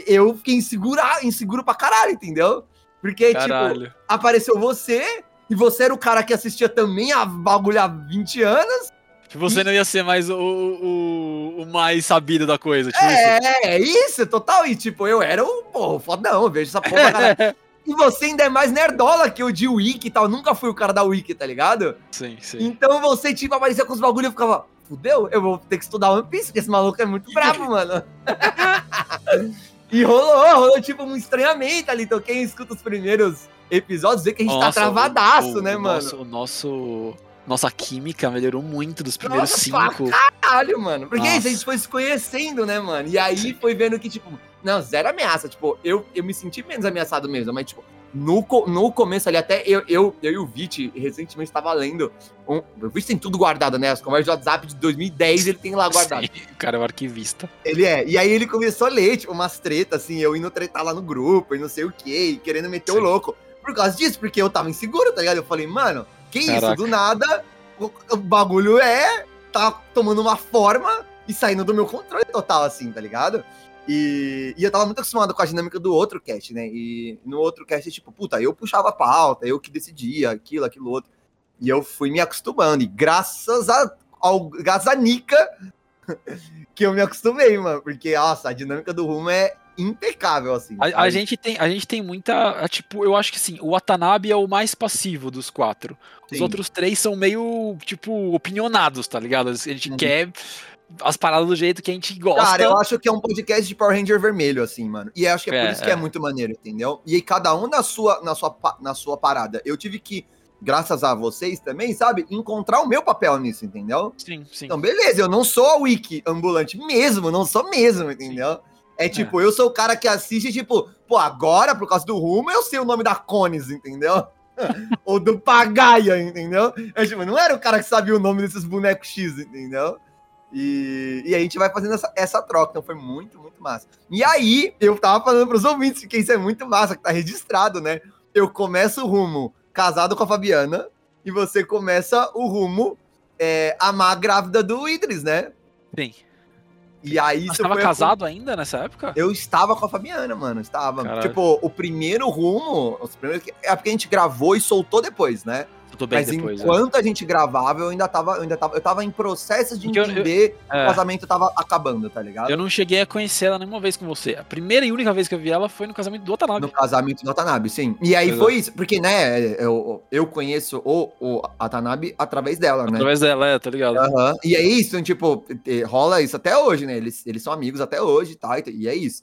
eu fiquei inseguro, inseguro pra caralho, entendeu? Porque, tipo, Caralho. tipo, apareceu você, e você era o cara que assistia também a bagulho há 20 anos. Que você e... não ia ser mais o, o, o, mais sabido da coisa, tipo é, isso. É, isso, total. E, tipo, eu era o, pô, fodão, eu vejo essa porra, cara. (laughs) E você ainda é mais nerdola que o de Wiki e tal. Nunca fui o cara da Wiki, tá ligado? Sim, sim. Então você, tipo, aparecia com os bagulhos e eu ficava, fudeu, eu vou ter que estudar One Piece, porque esse maluco é muito bravo, (laughs) mano. (laughs) E rolou, rolou tipo um estranhamento ali. Então, quem escuta os primeiros episódios vê que a gente tá Nossa, tá travadaço, o, né, o mano? Nosso, o nosso. Nossa química melhorou muito dos primeiros Nossa, cinco. Caralho, mano. Porque Nossa. isso, a gente foi se conhecendo, né, mano? E aí foi vendo que, tipo, não, zero ameaça. Tipo, eu, eu me senti menos ameaçado mesmo, mas, tipo, no, no começo ali, até eu, eu, eu e o Vit recentemente estava lendo. Um, o Vit tem tudo guardado, né? As conversas de WhatsApp de 2010 ele tem lá (laughs) guardado. Sim, o cara é um arquivista. Ele é. E aí ele começou a ler, tipo, umas tretas, assim, eu indo tretar lá no grupo e não sei o quê, querendo meter Sim. o louco. Por causa disso, porque eu tava inseguro, tá ligado? Eu falei, mano, que Caraca. isso? Do nada, o, o bagulho é. tá tomando uma forma e saindo do meu controle total, assim, tá ligado? E, e, eu tava muito acostumado com a dinâmica do outro cast, né? E no outro cast, tipo, puta, eu puxava a pauta, eu que decidia aquilo, aquilo outro. E eu fui me acostumando. E graças a, ao, graças a Nika (laughs) que eu me acostumei, mano. Porque, nossa, a dinâmica do rumo é impecável, assim. A, a, gente tem, a gente tem muita. Tipo, eu acho que assim, o Watanabe é o mais passivo dos quatro. Os Sim. outros três são meio, tipo, opinionados, tá ligado? A gente uhum. quer as paradas do jeito que a gente gosta. Cara, eu acho que é um podcast de Power Ranger vermelho, assim, mano. E acho que é, é por isso que é. é muito maneiro, entendeu? E aí, cada um na sua, na, sua, na sua parada. Eu tive que graças a vocês também, sabe, encontrar o meu papel nisso, entendeu? Sim, sim. Então, beleza, eu não sou a wiki ambulante mesmo, não sou mesmo, entendeu? É tipo, eu sou o cara que assiste, tipo, pô, agora, por causa do rumo, eu sei o nome da Cones, entendeu? (laughs) Ou do Pagaia, entendeu? É, tipo, não era o cara que sabia o nome desses bonecos X, entendeu? E, e a gente vai fazendo essa, essa troca, então foi muito, muito massa. E aí, eu tava falando pros ouvintes que isso é muito massa, que tá registrado, né? Eu começo o rumo casado com a Fabiana, e você começa o rumo é, amar grávida do Idris, né? Sim. E aí Você isso tava foi- casado ainda nessa época? Eu estava com a Fabiana, mano. Estava. Caralho. Tipo, o primeiro rumo. Os primeiros, é porque a gente gravou e soltou depois, né? Bem Mas depois. é. enquanto a gente gravava, eu ainda tava. Eu ainda tava. Eu tava em processo de Porque eu- eu- entender que É. o casamento tava acabando, tá ligado? Eu não cheguei a conhecer ela nenhuma vez com você. A primeira e única vez que eu vi ela foi no casamento do Watanabe. No casamento do Atanabe, sim. E aí Exato. foi isso, porque, né, eu, eu conheço o, o Atanabe através dela, né? Através dela, é, tá ligado? Aham. E é isso, então, tipo, rola isso até hoje, né? Eles, eles são amigos até hoje tá? e é isso.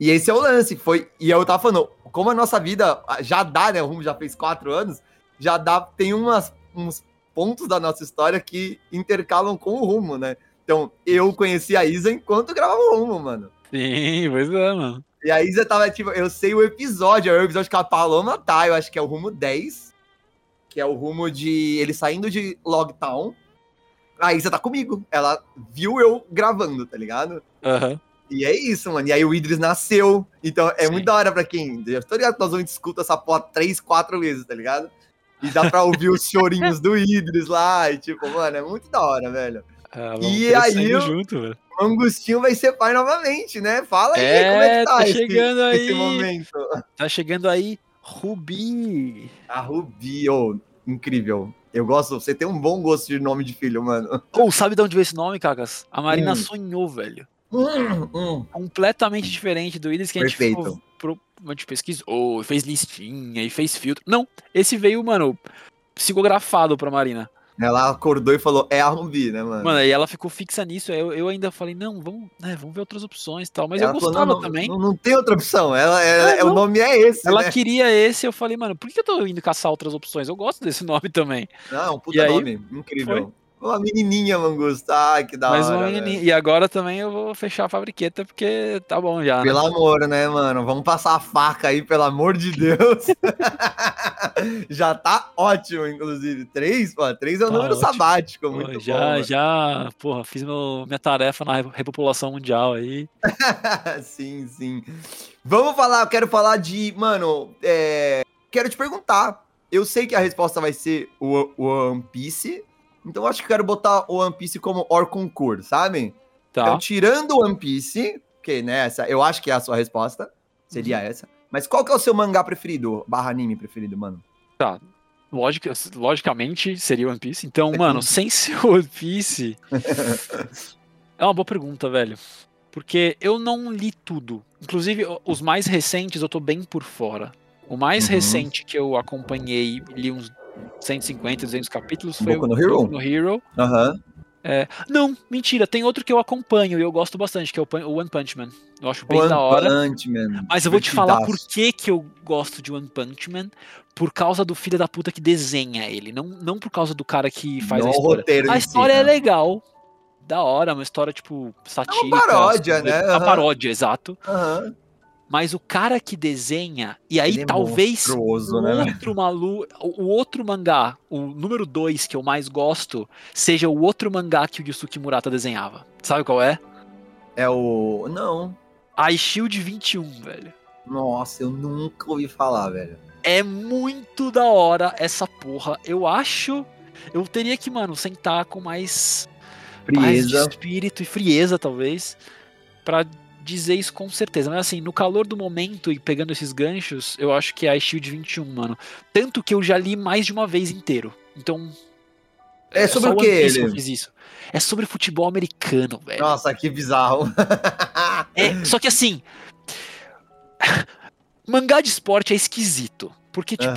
E esse é o lance, foi. E eu tava falando, como a nossa vida já dá, né? O Rumo já fez quatro anos, já dá, tem umas, uns pontos da nossa história que intercalam com o rumo, né? Então, eu conheci a Isa enquanto gravava o rumo, mano. Sim, pois é, mano. E a Isa tava, tipo, eu sei o episódio, é o episódio que a Paloma tá, eu acho que é o rumo 10, que é o rumo de ele saindo de Logtown. A Isa tá comigo, ela viu eu gravando, tá ligado? Aham. E é isso, mano. E aí o Idris nasceu. Então é Sim. muito da hora pra quem. Eu tô ligado que nós vamos escuta essa porra três, quatro vezes, tá ligado? E dá pra ouvir os chorinhos do Idris lá. E tipo, mano, é muito da hora, velho. Vamos E aí junto, velho. O Angustinho vai ser pai novamente, né? Fala aí, É, como é que tá, tá esse, chegando aí. esse momento? Tá chegando aí Rubi. A Rubi, ô, incrível. Eu gosto, você tem um bom gosto de nome de filho, mano. Ou sabe de onde veio esse nome, Cacas? A Marina Hum. sonhou, velho. Hum, hum. Completamente diferente do Idris que a gente Perfeito. ficou pro- a gente pesquisou, fez listinha e fez filtro. Não, esse veio, mano, psicografado pra Marina. Ela acordou e falou, é a Rubi, né, mano? Mano, aí ela ficou fixa nisso. aí Eu, eu ainda falei, não, vamos, né, vamos ver outras opções e tal. Mas Ela eu falou, gostava não, não, também. Não, não tem outra opção. Ela, ela- É, o não. nome é esse, Ela né? queria esse, eu falei, mano, por que eu tô indo caçar outras opções? Eu gosto desse (laughs) nome também. Não, um puta E aí, nome. Incrível. Uma menininha, Mangusta. Ai, que da Mas hora. uma velho. menininha. E agora também eu vou fechar a fabriqueta porque tá bom já. né? Pelo amor, né, mano? Vamos passar a faca aí, pelo amor de Deus. (laughs) já tá ótimo, inclusive. Três, pô, três é o Tá número ótimo. sabático, Pô, muito já, bom. mano. já, porra, fiz meu, minha tarefa na re- repopulação mundial aí. (laughs) sim, sim. Vamos falar, eu quero falar de, mano, é, quero te perguntar. Eu sei que a resposta vai ser o One Piece, então acho que quero botar o One Piece como or concurso, sabe? Tá. Então, tirando o One Piece, que né, essa, eu acho que é a sua resposta, seria Uhum. essa. Mas qual que é o seu mangá preferido, barra anime preferido, mano? Logica, logicamente seria One Piece. Então, mano, sem ser One Piece. (laughs) é uma boa pergunta, velho. Porque eu não li tudo. Inclusive, os mais recentes eu tô bem por fora. O mais Uhum. recente que eu acompanhei, li uns 150, 200 capítulos, foi Boku o no Hero? Boku no Hero. Aham. Não, mentira, tem outro que eu acompanho e eu gosto bastante, que é o One Punch Man. Eu acho bem One da hora. Punch Man. Mas eu vou te falar por que, que eu gosto de One Punch Man. Por causa do filho da puta que desenha ele. Não, não por causa do cara que faz Não a história. roteiro A em si, história é né? legal. Da hora, uma história, tipo, satírica. paródia, sobre- né? Uma Aham. paródia, exato. Aham. Mas o cara que desenha, e aí Ele é talvez monstruoso, o né, outro malu, o outro mangá, o número 2 que eu mais gosto, seja o outro mangá que o Yusuke Murata desenhava. Sabe qual é? É o. Não. A Shield 21, velho. Nossa, eu nunca ouvi falar, velho. É muito da hora essa porra. Eu acho. Eu teria que, mano, sentar com mais, mais Frieza. espírito e frieza, talvez, pra dizer isso com certeza. Mas assim, no calor do momento e pegando esses ganchos, eu acho que é a Shield 21, mano. Tanto que eu já li mais de uma vez inteiro. Então. É sobre só o que ele? Fiz isso. É sobre futebol americano, velho. Nossa, que bizarro. (laughs) É, só que assim. (laughs) mangá de esporte é esquisito. Porque, tipo.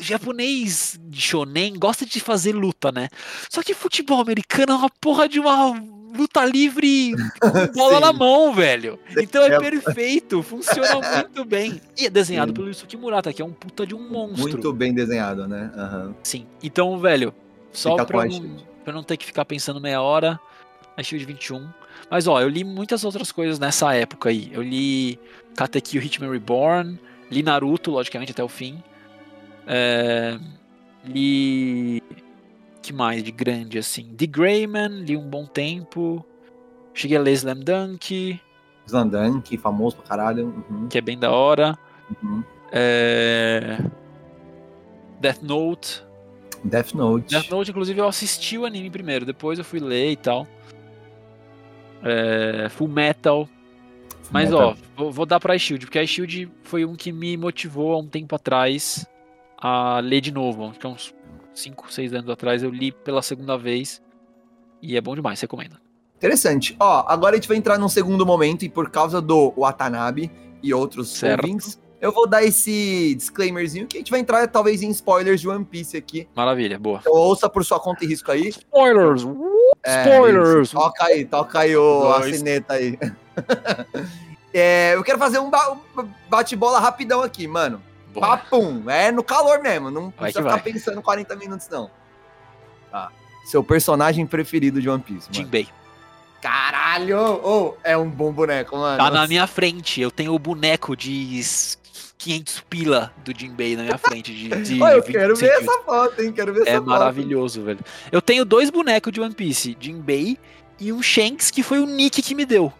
Japonês de shonen gosta de fazer luta, né? Só que futebol americano é uma porra de uma luta livre com (laughs) bola na mão, velho. Então é perfeito, funciona (laughs) muito bem. E é desenhado Sim. pelo Yusuke Murata, que é um puta de um monstro. Muito bem desenhado, né? Uhum. Sim. Então, velho, só pra não, pra não ter que ficar pensando meia hora, a Shield 21. Mas ó, eu li muitas outras coisas nessa época aí. Eu li Katekyo Hitman Reborn, li Naruto, logicamente, até o fim. É, li. que mais de grande assim? The Greyman, li um bom tempo. Cheguei a ler Slam Dunk. Slam Dunk, famoso pra caralho. Uhum. Que é bem da hora. Uhum. É... Death Note. Death Note. Death Note, inclusive, eu assisti o anime primeiro, depois eu fui ler e tal. É... Full Metal. Full Mas, Metal. ó, vou, vou, dar pra Shield, porque a Shield foi um que me motivou há um tempo atrás a ler de novo. Acho que uns 5, 6 anos atrás eu li pela segunda vez. E é bom demais, recomendo. Interessante. Ó, agora a gente vai entrar num segundo momento e por causa do Watanabe e outros ouvintes, eu vou dar esse disclaimerzinho que a gente vai entrar talvez em spoilers de One Piece aqui. Maravilha, boa. Então ouça por sua conta e risco aí. Spoilers! É, spoilers! Isso. Toca aí, toca aí o, a cineta aí. (laughs) é, eu quero fazer um bate-bola rapidão aqui, mano. Papum, é no calor mesmo, não vai precisa ficar vai. pensando 40 minutos não. Tá. Seu personagem preferido de One Piece, mano. Jinbei. Caralho! Oh, é um bom boneco, mano. Tá na minha frente, eu tenho o boneco de 500 pila do Jinbei na minha frente. De, de oh, eu quero ver essa foto, hein? Quero ver é essa foto. É maravilhoso, velho. Eu tenho dois bonecos de One Piece, Jinbei e um Shanks, que foi o Nick que me deu.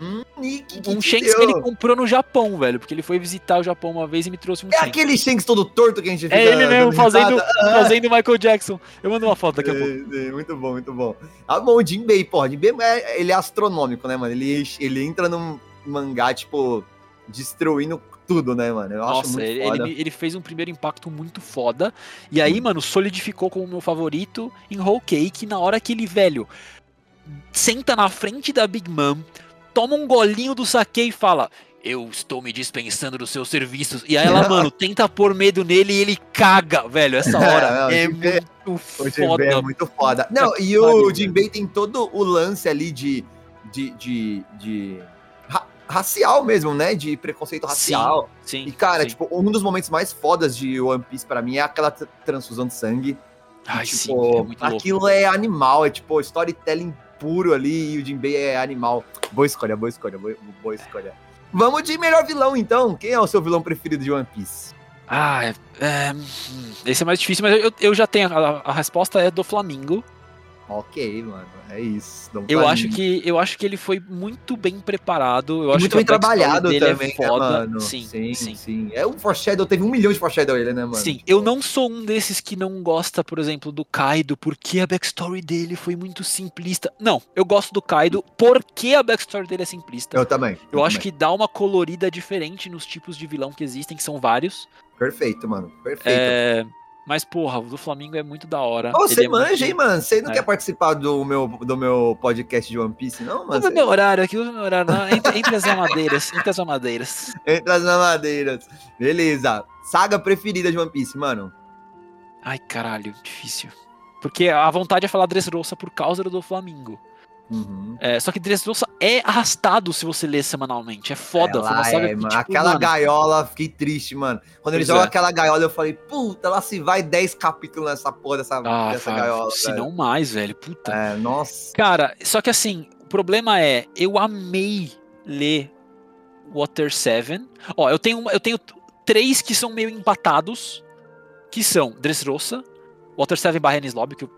Hum, Nick, um Shanks que ele comprou no Japão, velho. Porque ele foi visitar o Japão uma vez e me trouxe um É Shanks. aquele Shanks todo torto que a gente fica... É ele mesmo, fazendo, ah. fazendo Michael Jackson. Eu mando uma foto daqui a pouco. É, muito bom, muito bom. Ah, bom, o Jinbei, porra. Jinbei, é, ele é astronômico, né, mano? Ele, ele entra num mangá, tipo, destruindo tudo, né, mano? Eu Nossa, acho muito ele. Ele, ele, fez um primeiro impacto muito foda. E aí, mano, solidificou como meu favorito em Whole Cake na hora que ele, velho, senta na frente da Big Mom toma um golinho do saque e fala: Eu estou me dispensando dos seus serviços. E aí ela, (laughs) mano, tenta pôr medo nele e ele caga, velho. Essa (laughs) hora é, é muito foda. É muito foda. Não, e o Jinbei tem todo o lance ali de. de, de, de ra racial mesmo, né? De preconceito racial. Sim, sim E, cara, sim. tipo, um dos momentos mais fodas de One Piece para mim é aquela transfusão de sangue. Ai, tipo, sim, é aquilo louco. é animal, é tipo storytelling puro ali e o Jinbei é animal. Boa escolha, boa escolha, boa, boa escolha. Vamos de melhor vilão, então. Quem é o seu vilão preferido de One Piece? Ah, é, é, esse é mais difícil, mas eu, eu já tenho. A, a resposta é do Flamingo. Ok, mano, é isso. Eu acho, que, eu acho que ele foi muito bem preparado. Eu acho muito bem trabalhado é também, é foda. Né, sim, sim, sim, sim, É um foreshadow, teve um milhão de foreshadow ele, né, mano? Sim, eu não sou um desses que não gosta, por exemplo, do Kaido, porque a backstory dele foi muito simplista. Não, eu gosto do Kaido porque a backstory dele é simplista. Eu também. Eu, eu acho também. que dá uma colorida diferente nos tipos de vilão que existem, que são vários. Perfeito, mano. Perfeito. É... Mas, porra, o do Flamengo é muito da hora. Oh, você é manja, muito... hein, mano? Você não é. quer participar do meu, do meu podcast de One Piece, não, mano? Usa meu horário aqui, usa meu horário. Não, entre, entre as amadeiras, entre as amadeiras. Entre as amadeiras. Beleza. Saga preferida de One Piece, mano? Ai, caralho, difícil. Porque a vontade é falar Dressrosa por causa do Flamengo. Uhum. É, só que Dressrosa é arrastado se você ler semanalmente. É foda. Ela é, que, tipo, aquela mano, gaiola, fiquei triste, mano. Quando ele joga é. aquela gaiola, eu falei, puta, ela se vai 10 capítulos nessa porra dessa, ah, dessa gaiola. Se velho. não mais, velho. Puta. É, nossa. Cara, só que assim, o problema é, eu amei ler Water 7. Ó, eu tenho, eu tenho três que são meio empatados, que são Dressrosa, Water 7 barra Lobby, que eu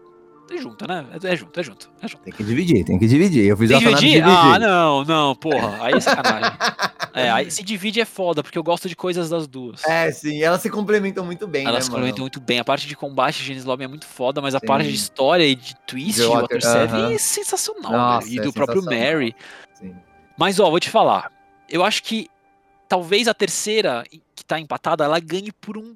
é junto, né? É, é, junto, é junto, é junto. Tem que dividir, tem que dividir. Eu fiz tem dividir? dividir? Ah, não, não, porra. Aí é sacanagem. (laughs) é, aí se divide é foda, porque eu gosto de coisas das duas. É, sim, elas se complementam muito bem, Elas né, se complementam muito bem. A parte de combate de Genis Lobby é muito foda, mas a sim. parte de história e de twist de Water, Water 7 uh -huh. é sensacional, Nossa, E é do próprio Mary. Sim. Mas, ó, vou te falar. Eu acho que talvez a terceira, que tá empatada, ela ganhe por um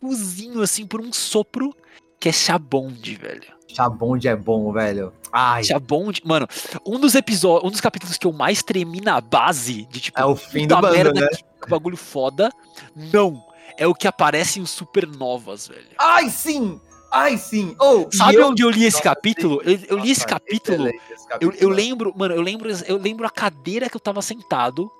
cozinho, assim, por um sopro, que é Chabonde, velho. Chabonde é bom, velho. Ai. Chabonde, mano, um dos episódios, um dos capítulos que eu mais tremi na base de tipo, é o fim do bando, merda, né? Que bagulho foda. Não. é o que aparece em Supernovas, velho. Ai, sim! Ai, sim! Oh, Sabe eu- onde eu li esse Nossa, capítulo? Eu, eu li esse capítulo. esse Eu, capítulo, eu mano. lembro, mano, eu lembro, eu lembro a cadeira que eu tava sentado.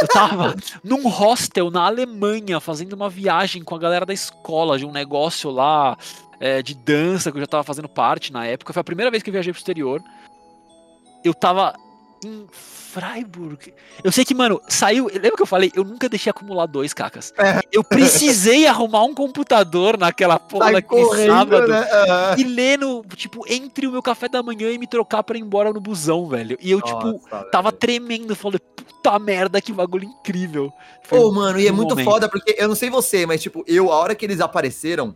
Eu tava (laughs) num hostel na Alemanha, fazendo uma viagem com a galera da escola, de um negócio lá é, de dança que eu já tava fazendo parte na época. Foi a primeira vez que eu viajei pro exterior. Eu tava em Freiburg. Eu sei que, mano, saiu. Lembra que eu falei? Eu nunca deixei acumular dois, cacas. É. Eu precisei (laughs) arrumar um computador naquela porra daquele sábado né? Aham. e lendo, tipo, entre o meu café da manhã e me trocar pra ir embora no busão, velho. E eu, tipo, Nossa, tava velho. tremendo. Falei, puta merda, que bagulho incrível. Foi Pô, mano, e é um muito momento. foda, porque eu não sei você, mas, tipo, eu, a hora que eles apareceram,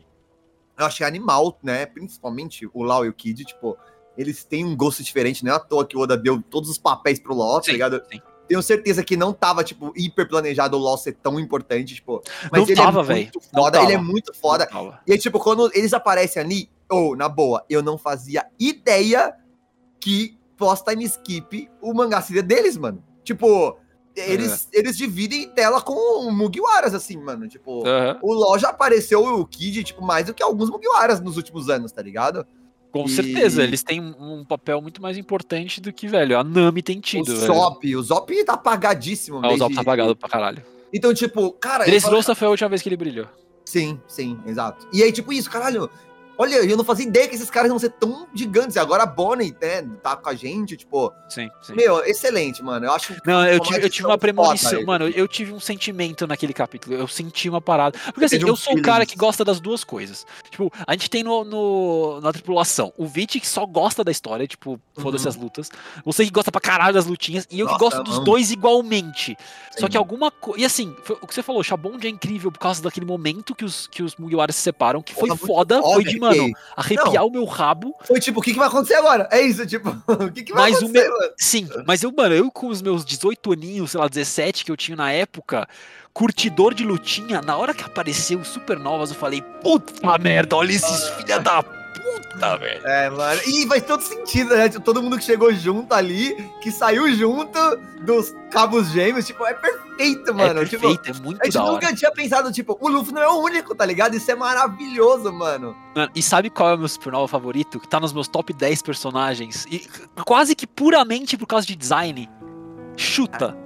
eu achei animal, né? Principalmente o Lau e o Kid, tipo, eles têm um gosto diferente, não é à toa que o Oda deu todos os papéis pro Law, tá ligado? sim. Tenho certeza que não tava, tipo, hiper planejado o Law ser tão importante, tipo. Mas Não ele tava, é velho. ele é muito foda. E aí, tipo, quando eles aparecem ali, ou, na boa, eu não fazia ideia que pós-time skip o mangá seria deles, mano. Tipo, eles, eles dividem tela com Mugiwaras, assim, mano. Tipo, Aham. o LoL já apareceu o Kid, tipo, mais do que alguns Mugiwaras nos últimos anos, tá ligado? Com E- certeza, eles têm um papel muito mais importante do que, velho, a Nami tem tido, o velho. Zop, o Zop tá apagadíssimo Ah, o Zop tá apagado pra caralho. Então, tipo, cara... Dressrosa foi a última vez que ele brilhou. Sim, sim, exato. E aí, tipo, isso, caralho. Olha, eu não fazia ideia que esses caras iam ser tão gigantes. Agora a Bonnie, né, tá com a gente, tipo. Sim, sim. Meu, excelente, mano. Eu acho. Não, eu tive, eu tive uma premonição, mano, eu tive um sentimento naquele capítulo, eu senti uma parada. Porque assim, um eu sou o cara que gosta das duas coisas. Tipo, a gente tem no, no- na tripulação o Vit que só gosta da história, tipo, foda-se Uhum. as lutas. Você que gosta pra caralho das lutinhas, e eu Nossa, que gosto eu dos amo. dois igualmente. Só Sim. que alguma coisa. E assim, foi o que você falou, Shabond é incrível por causa daquele momento que os, que os Mugiwaras se separam, que foi Porra, foda, foi de, arrepiei. Mano, arrepiar o meu rabo. Foi tipo, o que, que vai acontecer agora? É isso, tipo, (laughs) o que, que vai Mas acontecer, meu-? Sim, mas eu, mano, eu com os meus 18 aninhos, sei lá, 17 que eu tinha na época, curtidor de lutinha, na hora que apareceu o Supernovas, eu falei, puta merda, olha esses filha da puta, velho. É, mano. E faz todo sentido, né? Tipo, todo mundo que chegou junto ali, que saiu junto dos cabos gêmeos, tipo, é perfeito, mano. é Tipo, perfeito, é muito a gente da hora. nunca tinha pensado, tipo, o Luffy não é o único, tá ligado? Isso é maravilhoso, mano. Mano, e sabe qual é o meu Supernova favorito? Que tá nos meus top 10 personagens, e quase que puramente por causa de design. Chuta.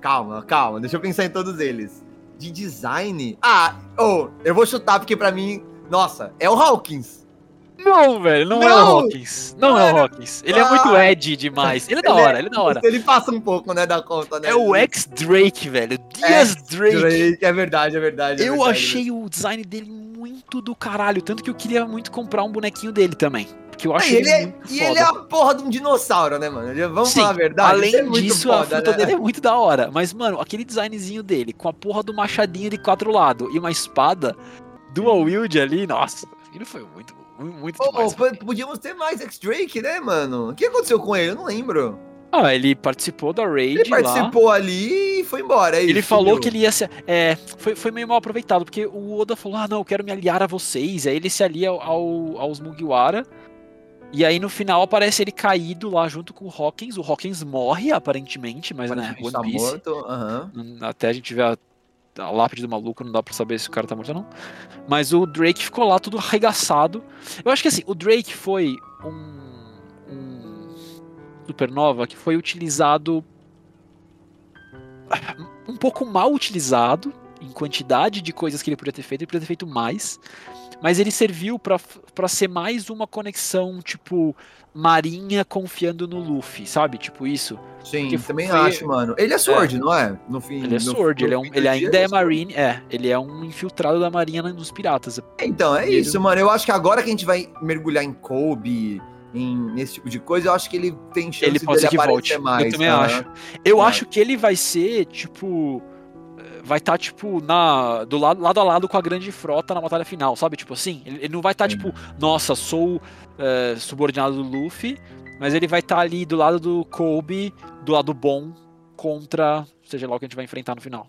Calma, calma, deixa eu pensar em todos eles. De design. Ah, oh, eu vou chutar porque pra mim, nossa, é o Hawkins. Não, velho, não, é o Não! Hawkins. Não é o Hawkins. Ele é muito ah. Ed demais. Ele é da hora, ele é da hora. Ele passa um pouco, né, da conta, né? É o ex-Drake, velho. Dias Drake. Drake, É verdade, é verdade. é Eu verdade. achei o design dele muito do caralho. Tanto que eu queria muito comprar um bonequinho dele também. Porque eu Ah, acho e ele, é, e ele é a porra de um dinossauro, né, mano? Ele- Vamos Sim, falar a verdade. Além é disso, a foda, fruta né? dele é muito da hora. Mas, mano, aquele designzinho dele, com a porra do machadinho de quatro lados e uma espada dual wield ali, nossa, aquilo foi muito, muito, pô, podíamos ter mais X-Drake, né, mano? O que aconteceu com ele? Eu não lembro. Ah, ele participou da raid Ele lá. participou ali e foi embora. é Ele isso, falou sumiu. que ele ia se. É, foi, foi meio mal aproveitado, porque o Oda falou: ah, não, eu quero me aliar a vocês. Aí ele se alia ao, ao- aos Mugiwara. E aí no final aparece ele caído lá junto com o Hawkins. O Hawkins morre, aparentemente, mas né, Aparentemente One tá Piece. morto. aham. Hum, Até a gente ver a, a lápide do maluco, não dá pra saber se o cara tá morto ou não. Mas o Drake ficou lá tudo arregaçado. Eu acho que assim, o Drake foi um, um supernova que foi utilizado um pouco mal utilizado em quantidade de coisas que ele podia ter feito, ele podia ter feito mais. Mas ele serviu pra pra ser mais uma conexão, tipo, marinha confiando no Luffy, sabe? Tipo isso. Sim, Porque também foi- acho, mano. Ele é Sword, não é? No fim. Ele é Sword, no ele, é um, ele ainda é Sword. Marine, é, ele é um infiltrado da marinha nos piratas. Então, é Ele- isso, mano. Eu acho que agora que a gente vai mergulhar em Kobe, em, nesse tipo de coisa, eu acho que ele tem chance Ele pode dele aparecer volte. mais. eu também aham. acho. Eu É. acho que ele vai ser, tipo. Vai estar, tipo, na, do lado, lado a lado com a grande frota na batalha final, sabe? Tipo assim, ele, ele não vai estar, Sim. tipo, nossa, sou eh, subordinado do Luffy, mas ele vai estar ali do lado do Kobe, do lado bom, contra, seja lá o que a gente vai enfrentar no final.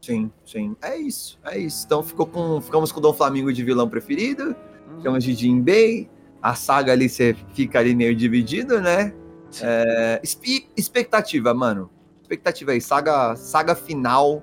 Sim, sim. É isso, é isso. Então ficou com, ficamos com o Dom Flamingo de vilão preferido, ficamos de Jinbei. A saga ali você fica ali meio dividido, né? É, expectativa, mano. Expectativa aí, saga, saga final.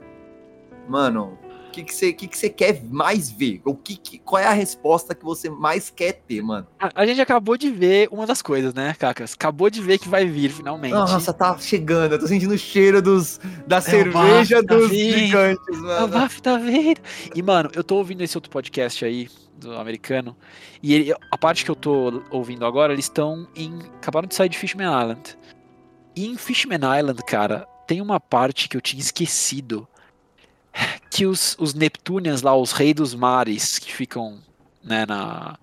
Mano, que, que, você, que, que você quer mais ver? O que, que, qual é a resposta que você mais quer ter, mano? A, a gente acabou de ver uma das coisas, né, Cacas? Acabou de ver que vai vir finalmente. Nossa, tá chegando. Eu tô sentindo o cheiro dos, da é cerveja dos gigantes, mano. O Baf tá vendo. E, mano, eu tô ouvindo esse outro podcast aí, do americano, e ele, a parte que eu tô ouvindo agora, eles estão em. acabaram de sair de Fishman Island. E em Fishman Island, cara, tem uma parte que eu tinha esquecido que os, os Neptunians lá, os reis dos mares, que ficam né, na,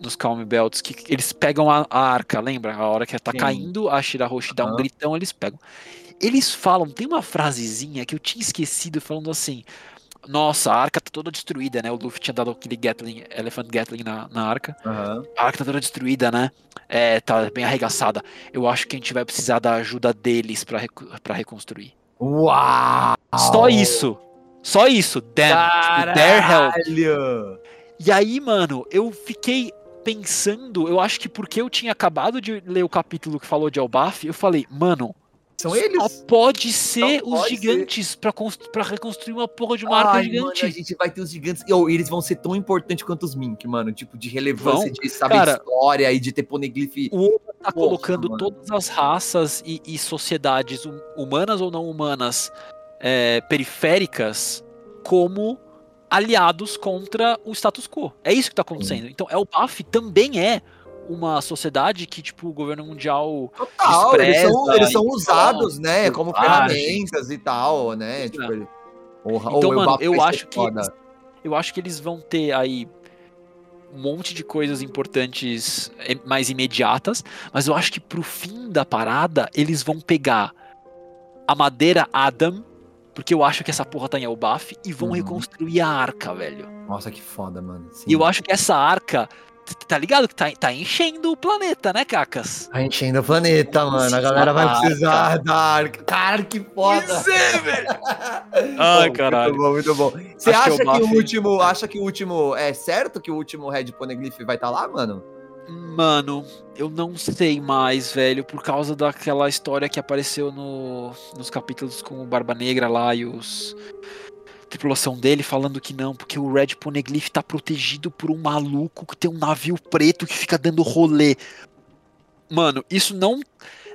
nos Calm Belts, que eles pegam a, a arca, lembra? A hora que tá Sim. caindo, a Shirahoshi dá um gritão, eles pegam. Eles falam, tem uma frasezinha que eu tinha esquecido, falando assim: Nossa, a arca tá toda destruída, né? O Luffy tinha dado aquele Gatling, Elephant Gatling na, na arca. Uhum. A arca tá toda destruída, né? É, tá bem arregaçada. Eu acho que a gente vai precisar da ajuda deles para reconstruir. Uau! Só isso. Só isso. Damn. Tipo, their help. E aí, mano, eu fiquei pensando, eu acho que porque eu tinha acabado de ler o capítulo que falou de Elbaf, eu falei, mano, são eles? Só pode ser Só os pode gigantes pra reconstruir uma porra de uma arca gigante. Mano, a gente vai ter os gigantes. E oh, eles vão ser tão importantes quanto os Mink, mano. Tipo, de relevância, vão. de saber Cara, história e de ter poneglyph. O Oda tá colocando mano. todas as raças e, e sociedades, humanas ou não humanas, é, periféricas como aliados contra o status quo. É isso que está acontecendo. Sim. Então, El Baf também é uma sociedade que, tipo, o governo mundial Total, eles são, eles são usados, né, como ferramentas e tal, né, tipo, ele... Porra, então, mano, eu acho que eles, eu acho que eles vão ter aí um monte de coisas importantes mais imediatas, mas eu acho que pro fim da parada eles vão pegar a madeira Adam porque eu acho que essa porra tá em Elbaf e vão uhum. reconstruir a arca, velho. Nossa, que foda, mano. Sim. E eu acho que essa arca tá ligado que tá, tá enchendo o planeta, né, Cacas? Tá enchendo o planeta, mano. A galera vai precisar da arca. Cara, que foda. Isso é, velho. (laughs) Ai, caralho. Muito bom, muito bom. Você acha que, o último, acha que o último é certo que o último Red Poneglyph vai estar tá lá, mano? Mano, eu não sei mais, velho, por causa daquela história que apareceu no, nos capítulos com o Barba Negra lá e os tripulação dele falando que não, porque o Red Poneglyph tá protegido por um maluco que tem um navio preto que fica dando rolê. Mano, isso não.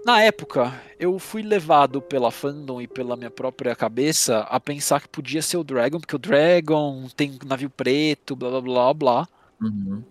Na época, eu fui levado pela fandom e pela minha própria cabeça a pensar que podia ser o Dragon, porque o Dragon tem navio preto, blá blá blá blá. Uhum.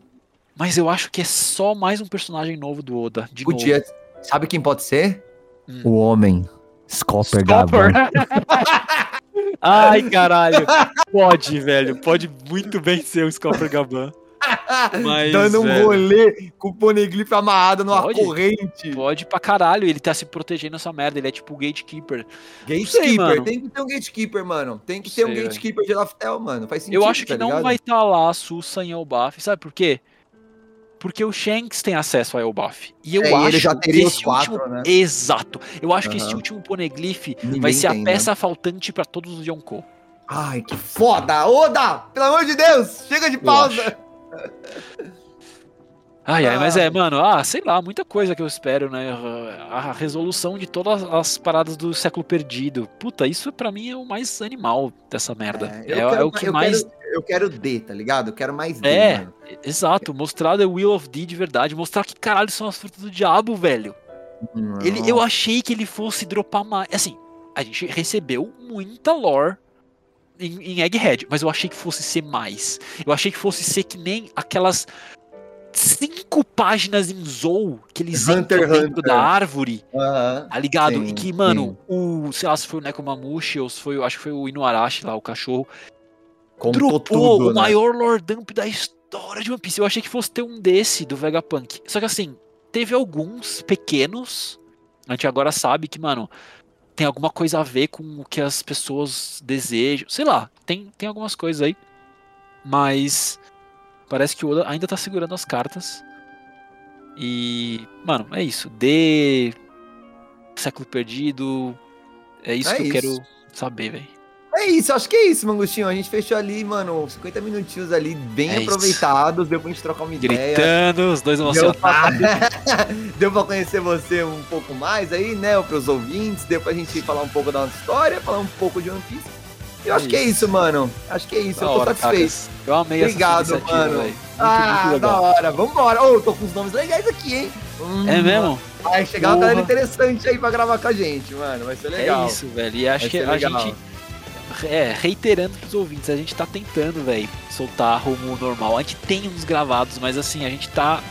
Mas eu acho que é só mais um personagem novo do Oda. De Podia. Novo. Sabe quem pode ser? Hum. O homem. Scopper Gavan. (laughs) Ai, caralho. Pode, velho. Pode muito bem ser o Scopper Gavan. (laughs) Mas, Dando um velho, rolê com o Poneglyph amarrado numa pode, corrente. Pode pra caralho, ele tá se protegendo essa merda, ele é tipo o gatekeeper. Gatekeeper, sei, tem que ter um gatekeeper, mano. Tem que ter sei, um gatekeeper velho. de Laftel, mano. Faz sentido. Eu acho que tá não vai estar tá lá a Sussa em Elbaf, sabe por quê? Porque o Shanks tem acesso ao Elbaf. E eu é, acho já teria que esse quatro, último. Né? Exato. Eu acho uhum. que esse último Poneglyph Ninguém vai ser tem, a peça né? faltante para todos os Yonkou. Ai, que foda! Oda! Pelo amor de Deus! Chega de pausa! Ai, ai, mas é, mano, ah, sei lá, muita coisa que eu espero, né? A resolução de todas as paradas do século perdido. Puta, isso para mim é o mais animal dessa merda. É, é, quero, é o que mais. Quero, eu quero D, tá ligado? Eu quero mais D. É, mano. exato. Mostrar The Will of D de verdade. Mostrar que caralho são as frutas do diabo, velho. Ele, eu achei que ele fosse dropar mais. Assim, a gente recebeu muita lore em, em Egghead, mas eu achei que fosse ser mais. Eu achei que fosse ser que nem aquelas cinco páginas em Zou que eles Hunter, entram dentro Hunter. da árvore, uhum, tá ligado? Sim, e que, mano, sim. o, sei lá, se foi o Nekomamushi ou se foi, acho que foi o Inuarashi lá, o cachorro, Contou dropou tudo, o né? maior Lord Dump da história de One Piece. Eu achei que fosse ter um desse do Vegapunk. Só que assim, teve alguns pequenos, a gente agora sabe que, mano, tem alguma coisa a ver com o que as pessoas desejam. Sei lá, tem, tem algumas coisas aí. Mas Parece que o Oda ainda tá segurando as cartas. E, mano, é isso. De século perdido. É isso é que isso. eu quero saber, velho. É isso, acho que é isso, Mangustinho. A gente fechou ali, mano, 50 minutinhos ali, bem é aproveitados. Isso. Deu pra gente trocar uma ideia. Gritando, os dois emocionados. (laughs) Deu pra conhecer você um pouco mais aí, né? Pros ouvintes. Deu pra gente falar um pouco da nossa história, falar um pouco de One Piece. Eu acho que é isso, mano. Acho que é isso. Da eu tô hora, satisfeito. Cacas. Eu amei Obrigado, essa mano. Muito, ah, muito da legal. hora. Vambora. Ô, eu tô com uns nomes legais aqui, hein? Hum, É mesmo? Vai chegar uma Porra. galera interessante aí pra gravar com a gente, mano. Vai ser legal. É isso, velho. E acho que ser a legal. gente. É, reiterando pros ouvintes, a gente tá tentando, velho, soltar rumo normal. A gente tem uns gravados, mas assim, a gente tá.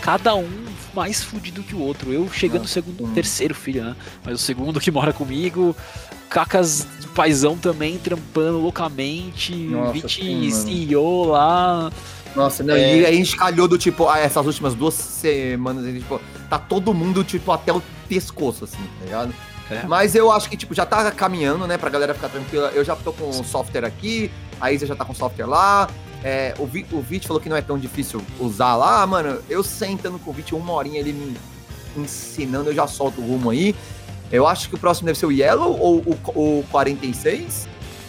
Cada um mais fudido que o outro. Eu chegando no segundo, hum. terceiro filho, né? Mas o segundo que mora comigo. Cacas do paizão também trampando loucamente. Nossa, Vit. CEO lá. Nossa, não, É. e a gente calhou do tipo, ah, essas últimas duas semanas, a gente, tipo, tá todo mundo, tipo, até o pescoço, assim, tá ligado? É. Mas eu acho que, tipo, já tá caminhando, né, pra galera ficar tranquila. Eu já tô com o software aqui, a Isa já tá com o software lá. É, o, Vi, o Vit falou que não é tão difícil usar lá, mano. Eu sentando com o Vit uma horinha ele me ensinando, eu já solto o rumo aí. Eu acho que o próximo deve ser o Yellow ou o, o 46.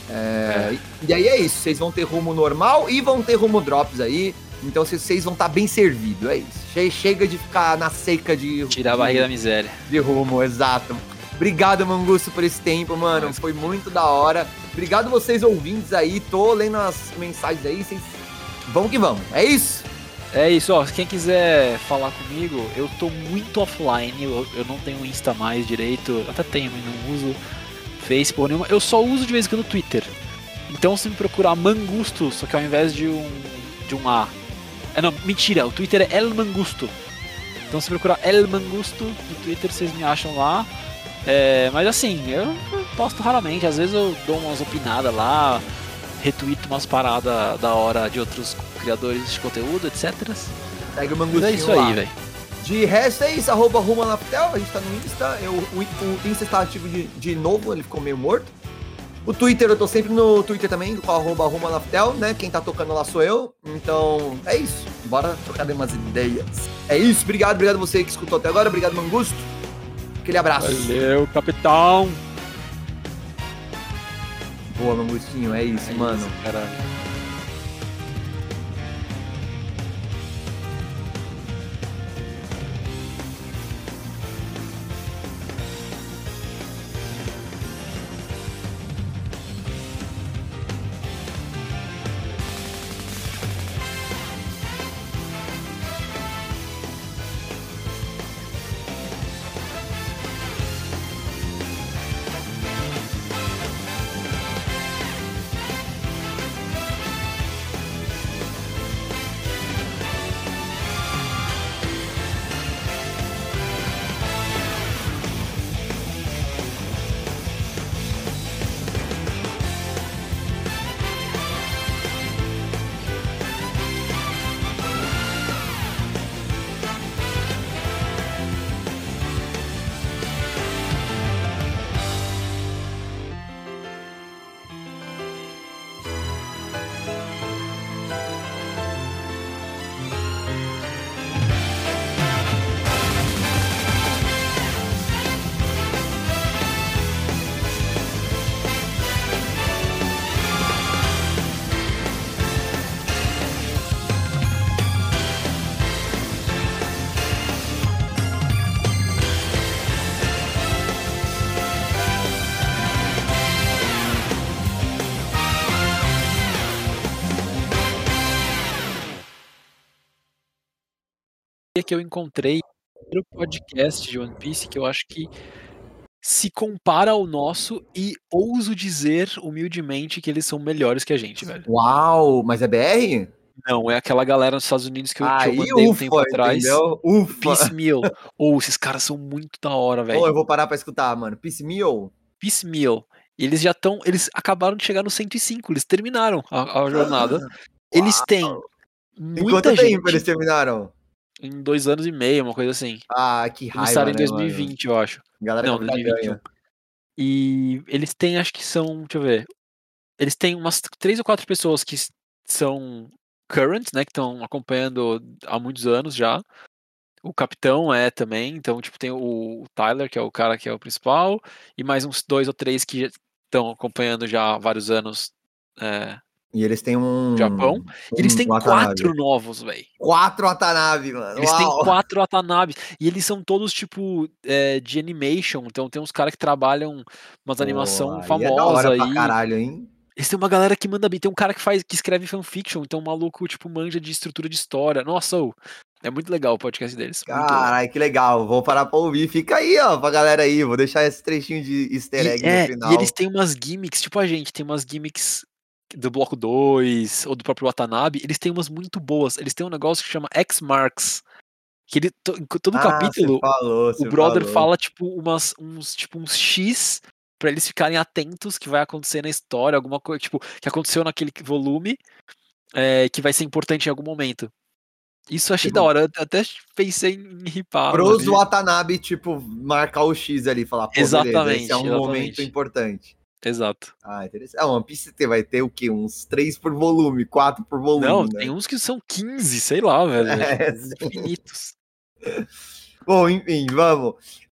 É, E aí é isso, vocês vão ter rumo normal e vão ter rumo drops aí. Então vocês- vão estar bem servidos, é isso. Che- Chega de ficar na seca de, Tirar a barriga da miséria. de rumo, exato. Obrigado, Mangusto, por esse tempo, mano. Foi muito da hora. Obrigado vocês ouvintes aí. Tô lendo as mensagens aí. Vocês... Vamos que vamos. É isso. É isso, ó. Quem quiser falar comigo, eu tô muito offline. Eu, eu não tenho Insta mais direito. Até tenho, mas não uso Facebook nenhuma. Eu só uso de vez em quando Twitter. Então se me procurar Mangusto, só que ao invés de um de um A. É não, mentira, o Twitter é El Mangusto. Então se procurar El Mangusto no Twitter, vocês me acham lá. É, mas assim, eu posto raramente, às vezes eu dou umas opinadas lá, retweeto umas paradas da hora de outros criadores de conteúdo, etc. Segue o é isso lá. aí, velho. De resto é isso, arroba Ruma Laftel, a gente tá no Insta, eu, o, o Insta está ativo de, de novo, ele ficou meio morto. O Twitter, eu tô sempre no Twitter também, com arroba Ruma Laftel, né? Quem tá tocando lá sou eu. Então, é isso. Bora trocar umas ideias. É isso, obrigado, obrigado você que escutou até agora, obrigado Mangusto. Aquele abraço. Valeu, capitão. Boa, Mangustinho, é isso, mano. Isso, que eu encontrei no podcast de One Piece que eu acho que se compara ao nosso e ouso dizer humildemente que eles são melhores que a gente, velho. Uau, mas é BR? Não, é aquela galera nos Estados Unidos que eu, que eu mandei um ufa, tempo atrás. entendeu? Ufa. Piecemeal. Ou esses caras são muito da hora, velho. Ô, eu vou parar pra escutar, mano. Piecemeal? Piecemeal. Eles já estão. Eles acabaram de chegar no 105, eles terminaram a, a jornada. Eles têm Em muita quanto gente. tempo eles terminaram? Em dois anos e meio, uma coisa assim. Ah, que raiva, Começaram em né, 2020, eu acho. Mano? Galera Não, que tá 2021. ganha. E eles têm, acho que são, deixa eu ver. Eles têm umas três ou quatro pessoas que são current, né? Que estão acompanhando há muitos anos já. O capitão é também, então, tipo, tem o o Tyler, que é o cara que é o principal, e mais uns dois ou três que estão acompanhando já há vários anos é, E eles têm um. Japão. um eles têm Watanabe. quatro novos, velho. Quatro Watanabe, mano. Eles têm Uau. quatro Watanabes. E eles são todos, tipo, é, de animation. Então tem uns caras que trabalham umas Pô, animação aí É famosa aí. caralho, hein? Eles têm uma galera que manda bem. Tem um cara que faz, que escreve fanfiction. Então um maluco, tipo, manja de estrutura de história. Nossa, ô, é muito legal o podcast deles. Caralho, que legal. Vou parar pra ouvir. Fica aí, ó, pra galera aí. Vou deixar esse trechinho de easter egg E, é, no final. e eles têm umas gimmicks, tipo a gente, tem umas gimmicks do bloco 2 ou do próprio Watanabe, eles têm umas muito boas. Eles têm um negócio que chama X-Marks. Que ele, todo Ah, capítulo, falou, o brother falou. fala, tipo, umas, uns, tipo, uns X pra eles ficarem atentos que vai acontecer na história, alguma coisa, tipo, que aconteceu naquele volume, é, que vai ser importante em algum momento. Isso eu achei Tipo, da hora, eu até pensei em ripar. Pros. Watanabe, tipo, marcar o X ali, falar, pô, beleza, esse Exatamente, é um momento exatamente. importante. Exato. Ah, interessante. É, One Piece vai ter o quê? Uns três por volume, quatro por volume, Não, né? tem uns que são 15, sei lá, velho. (laughs) É, infinitos. Bom, enfim, vamos.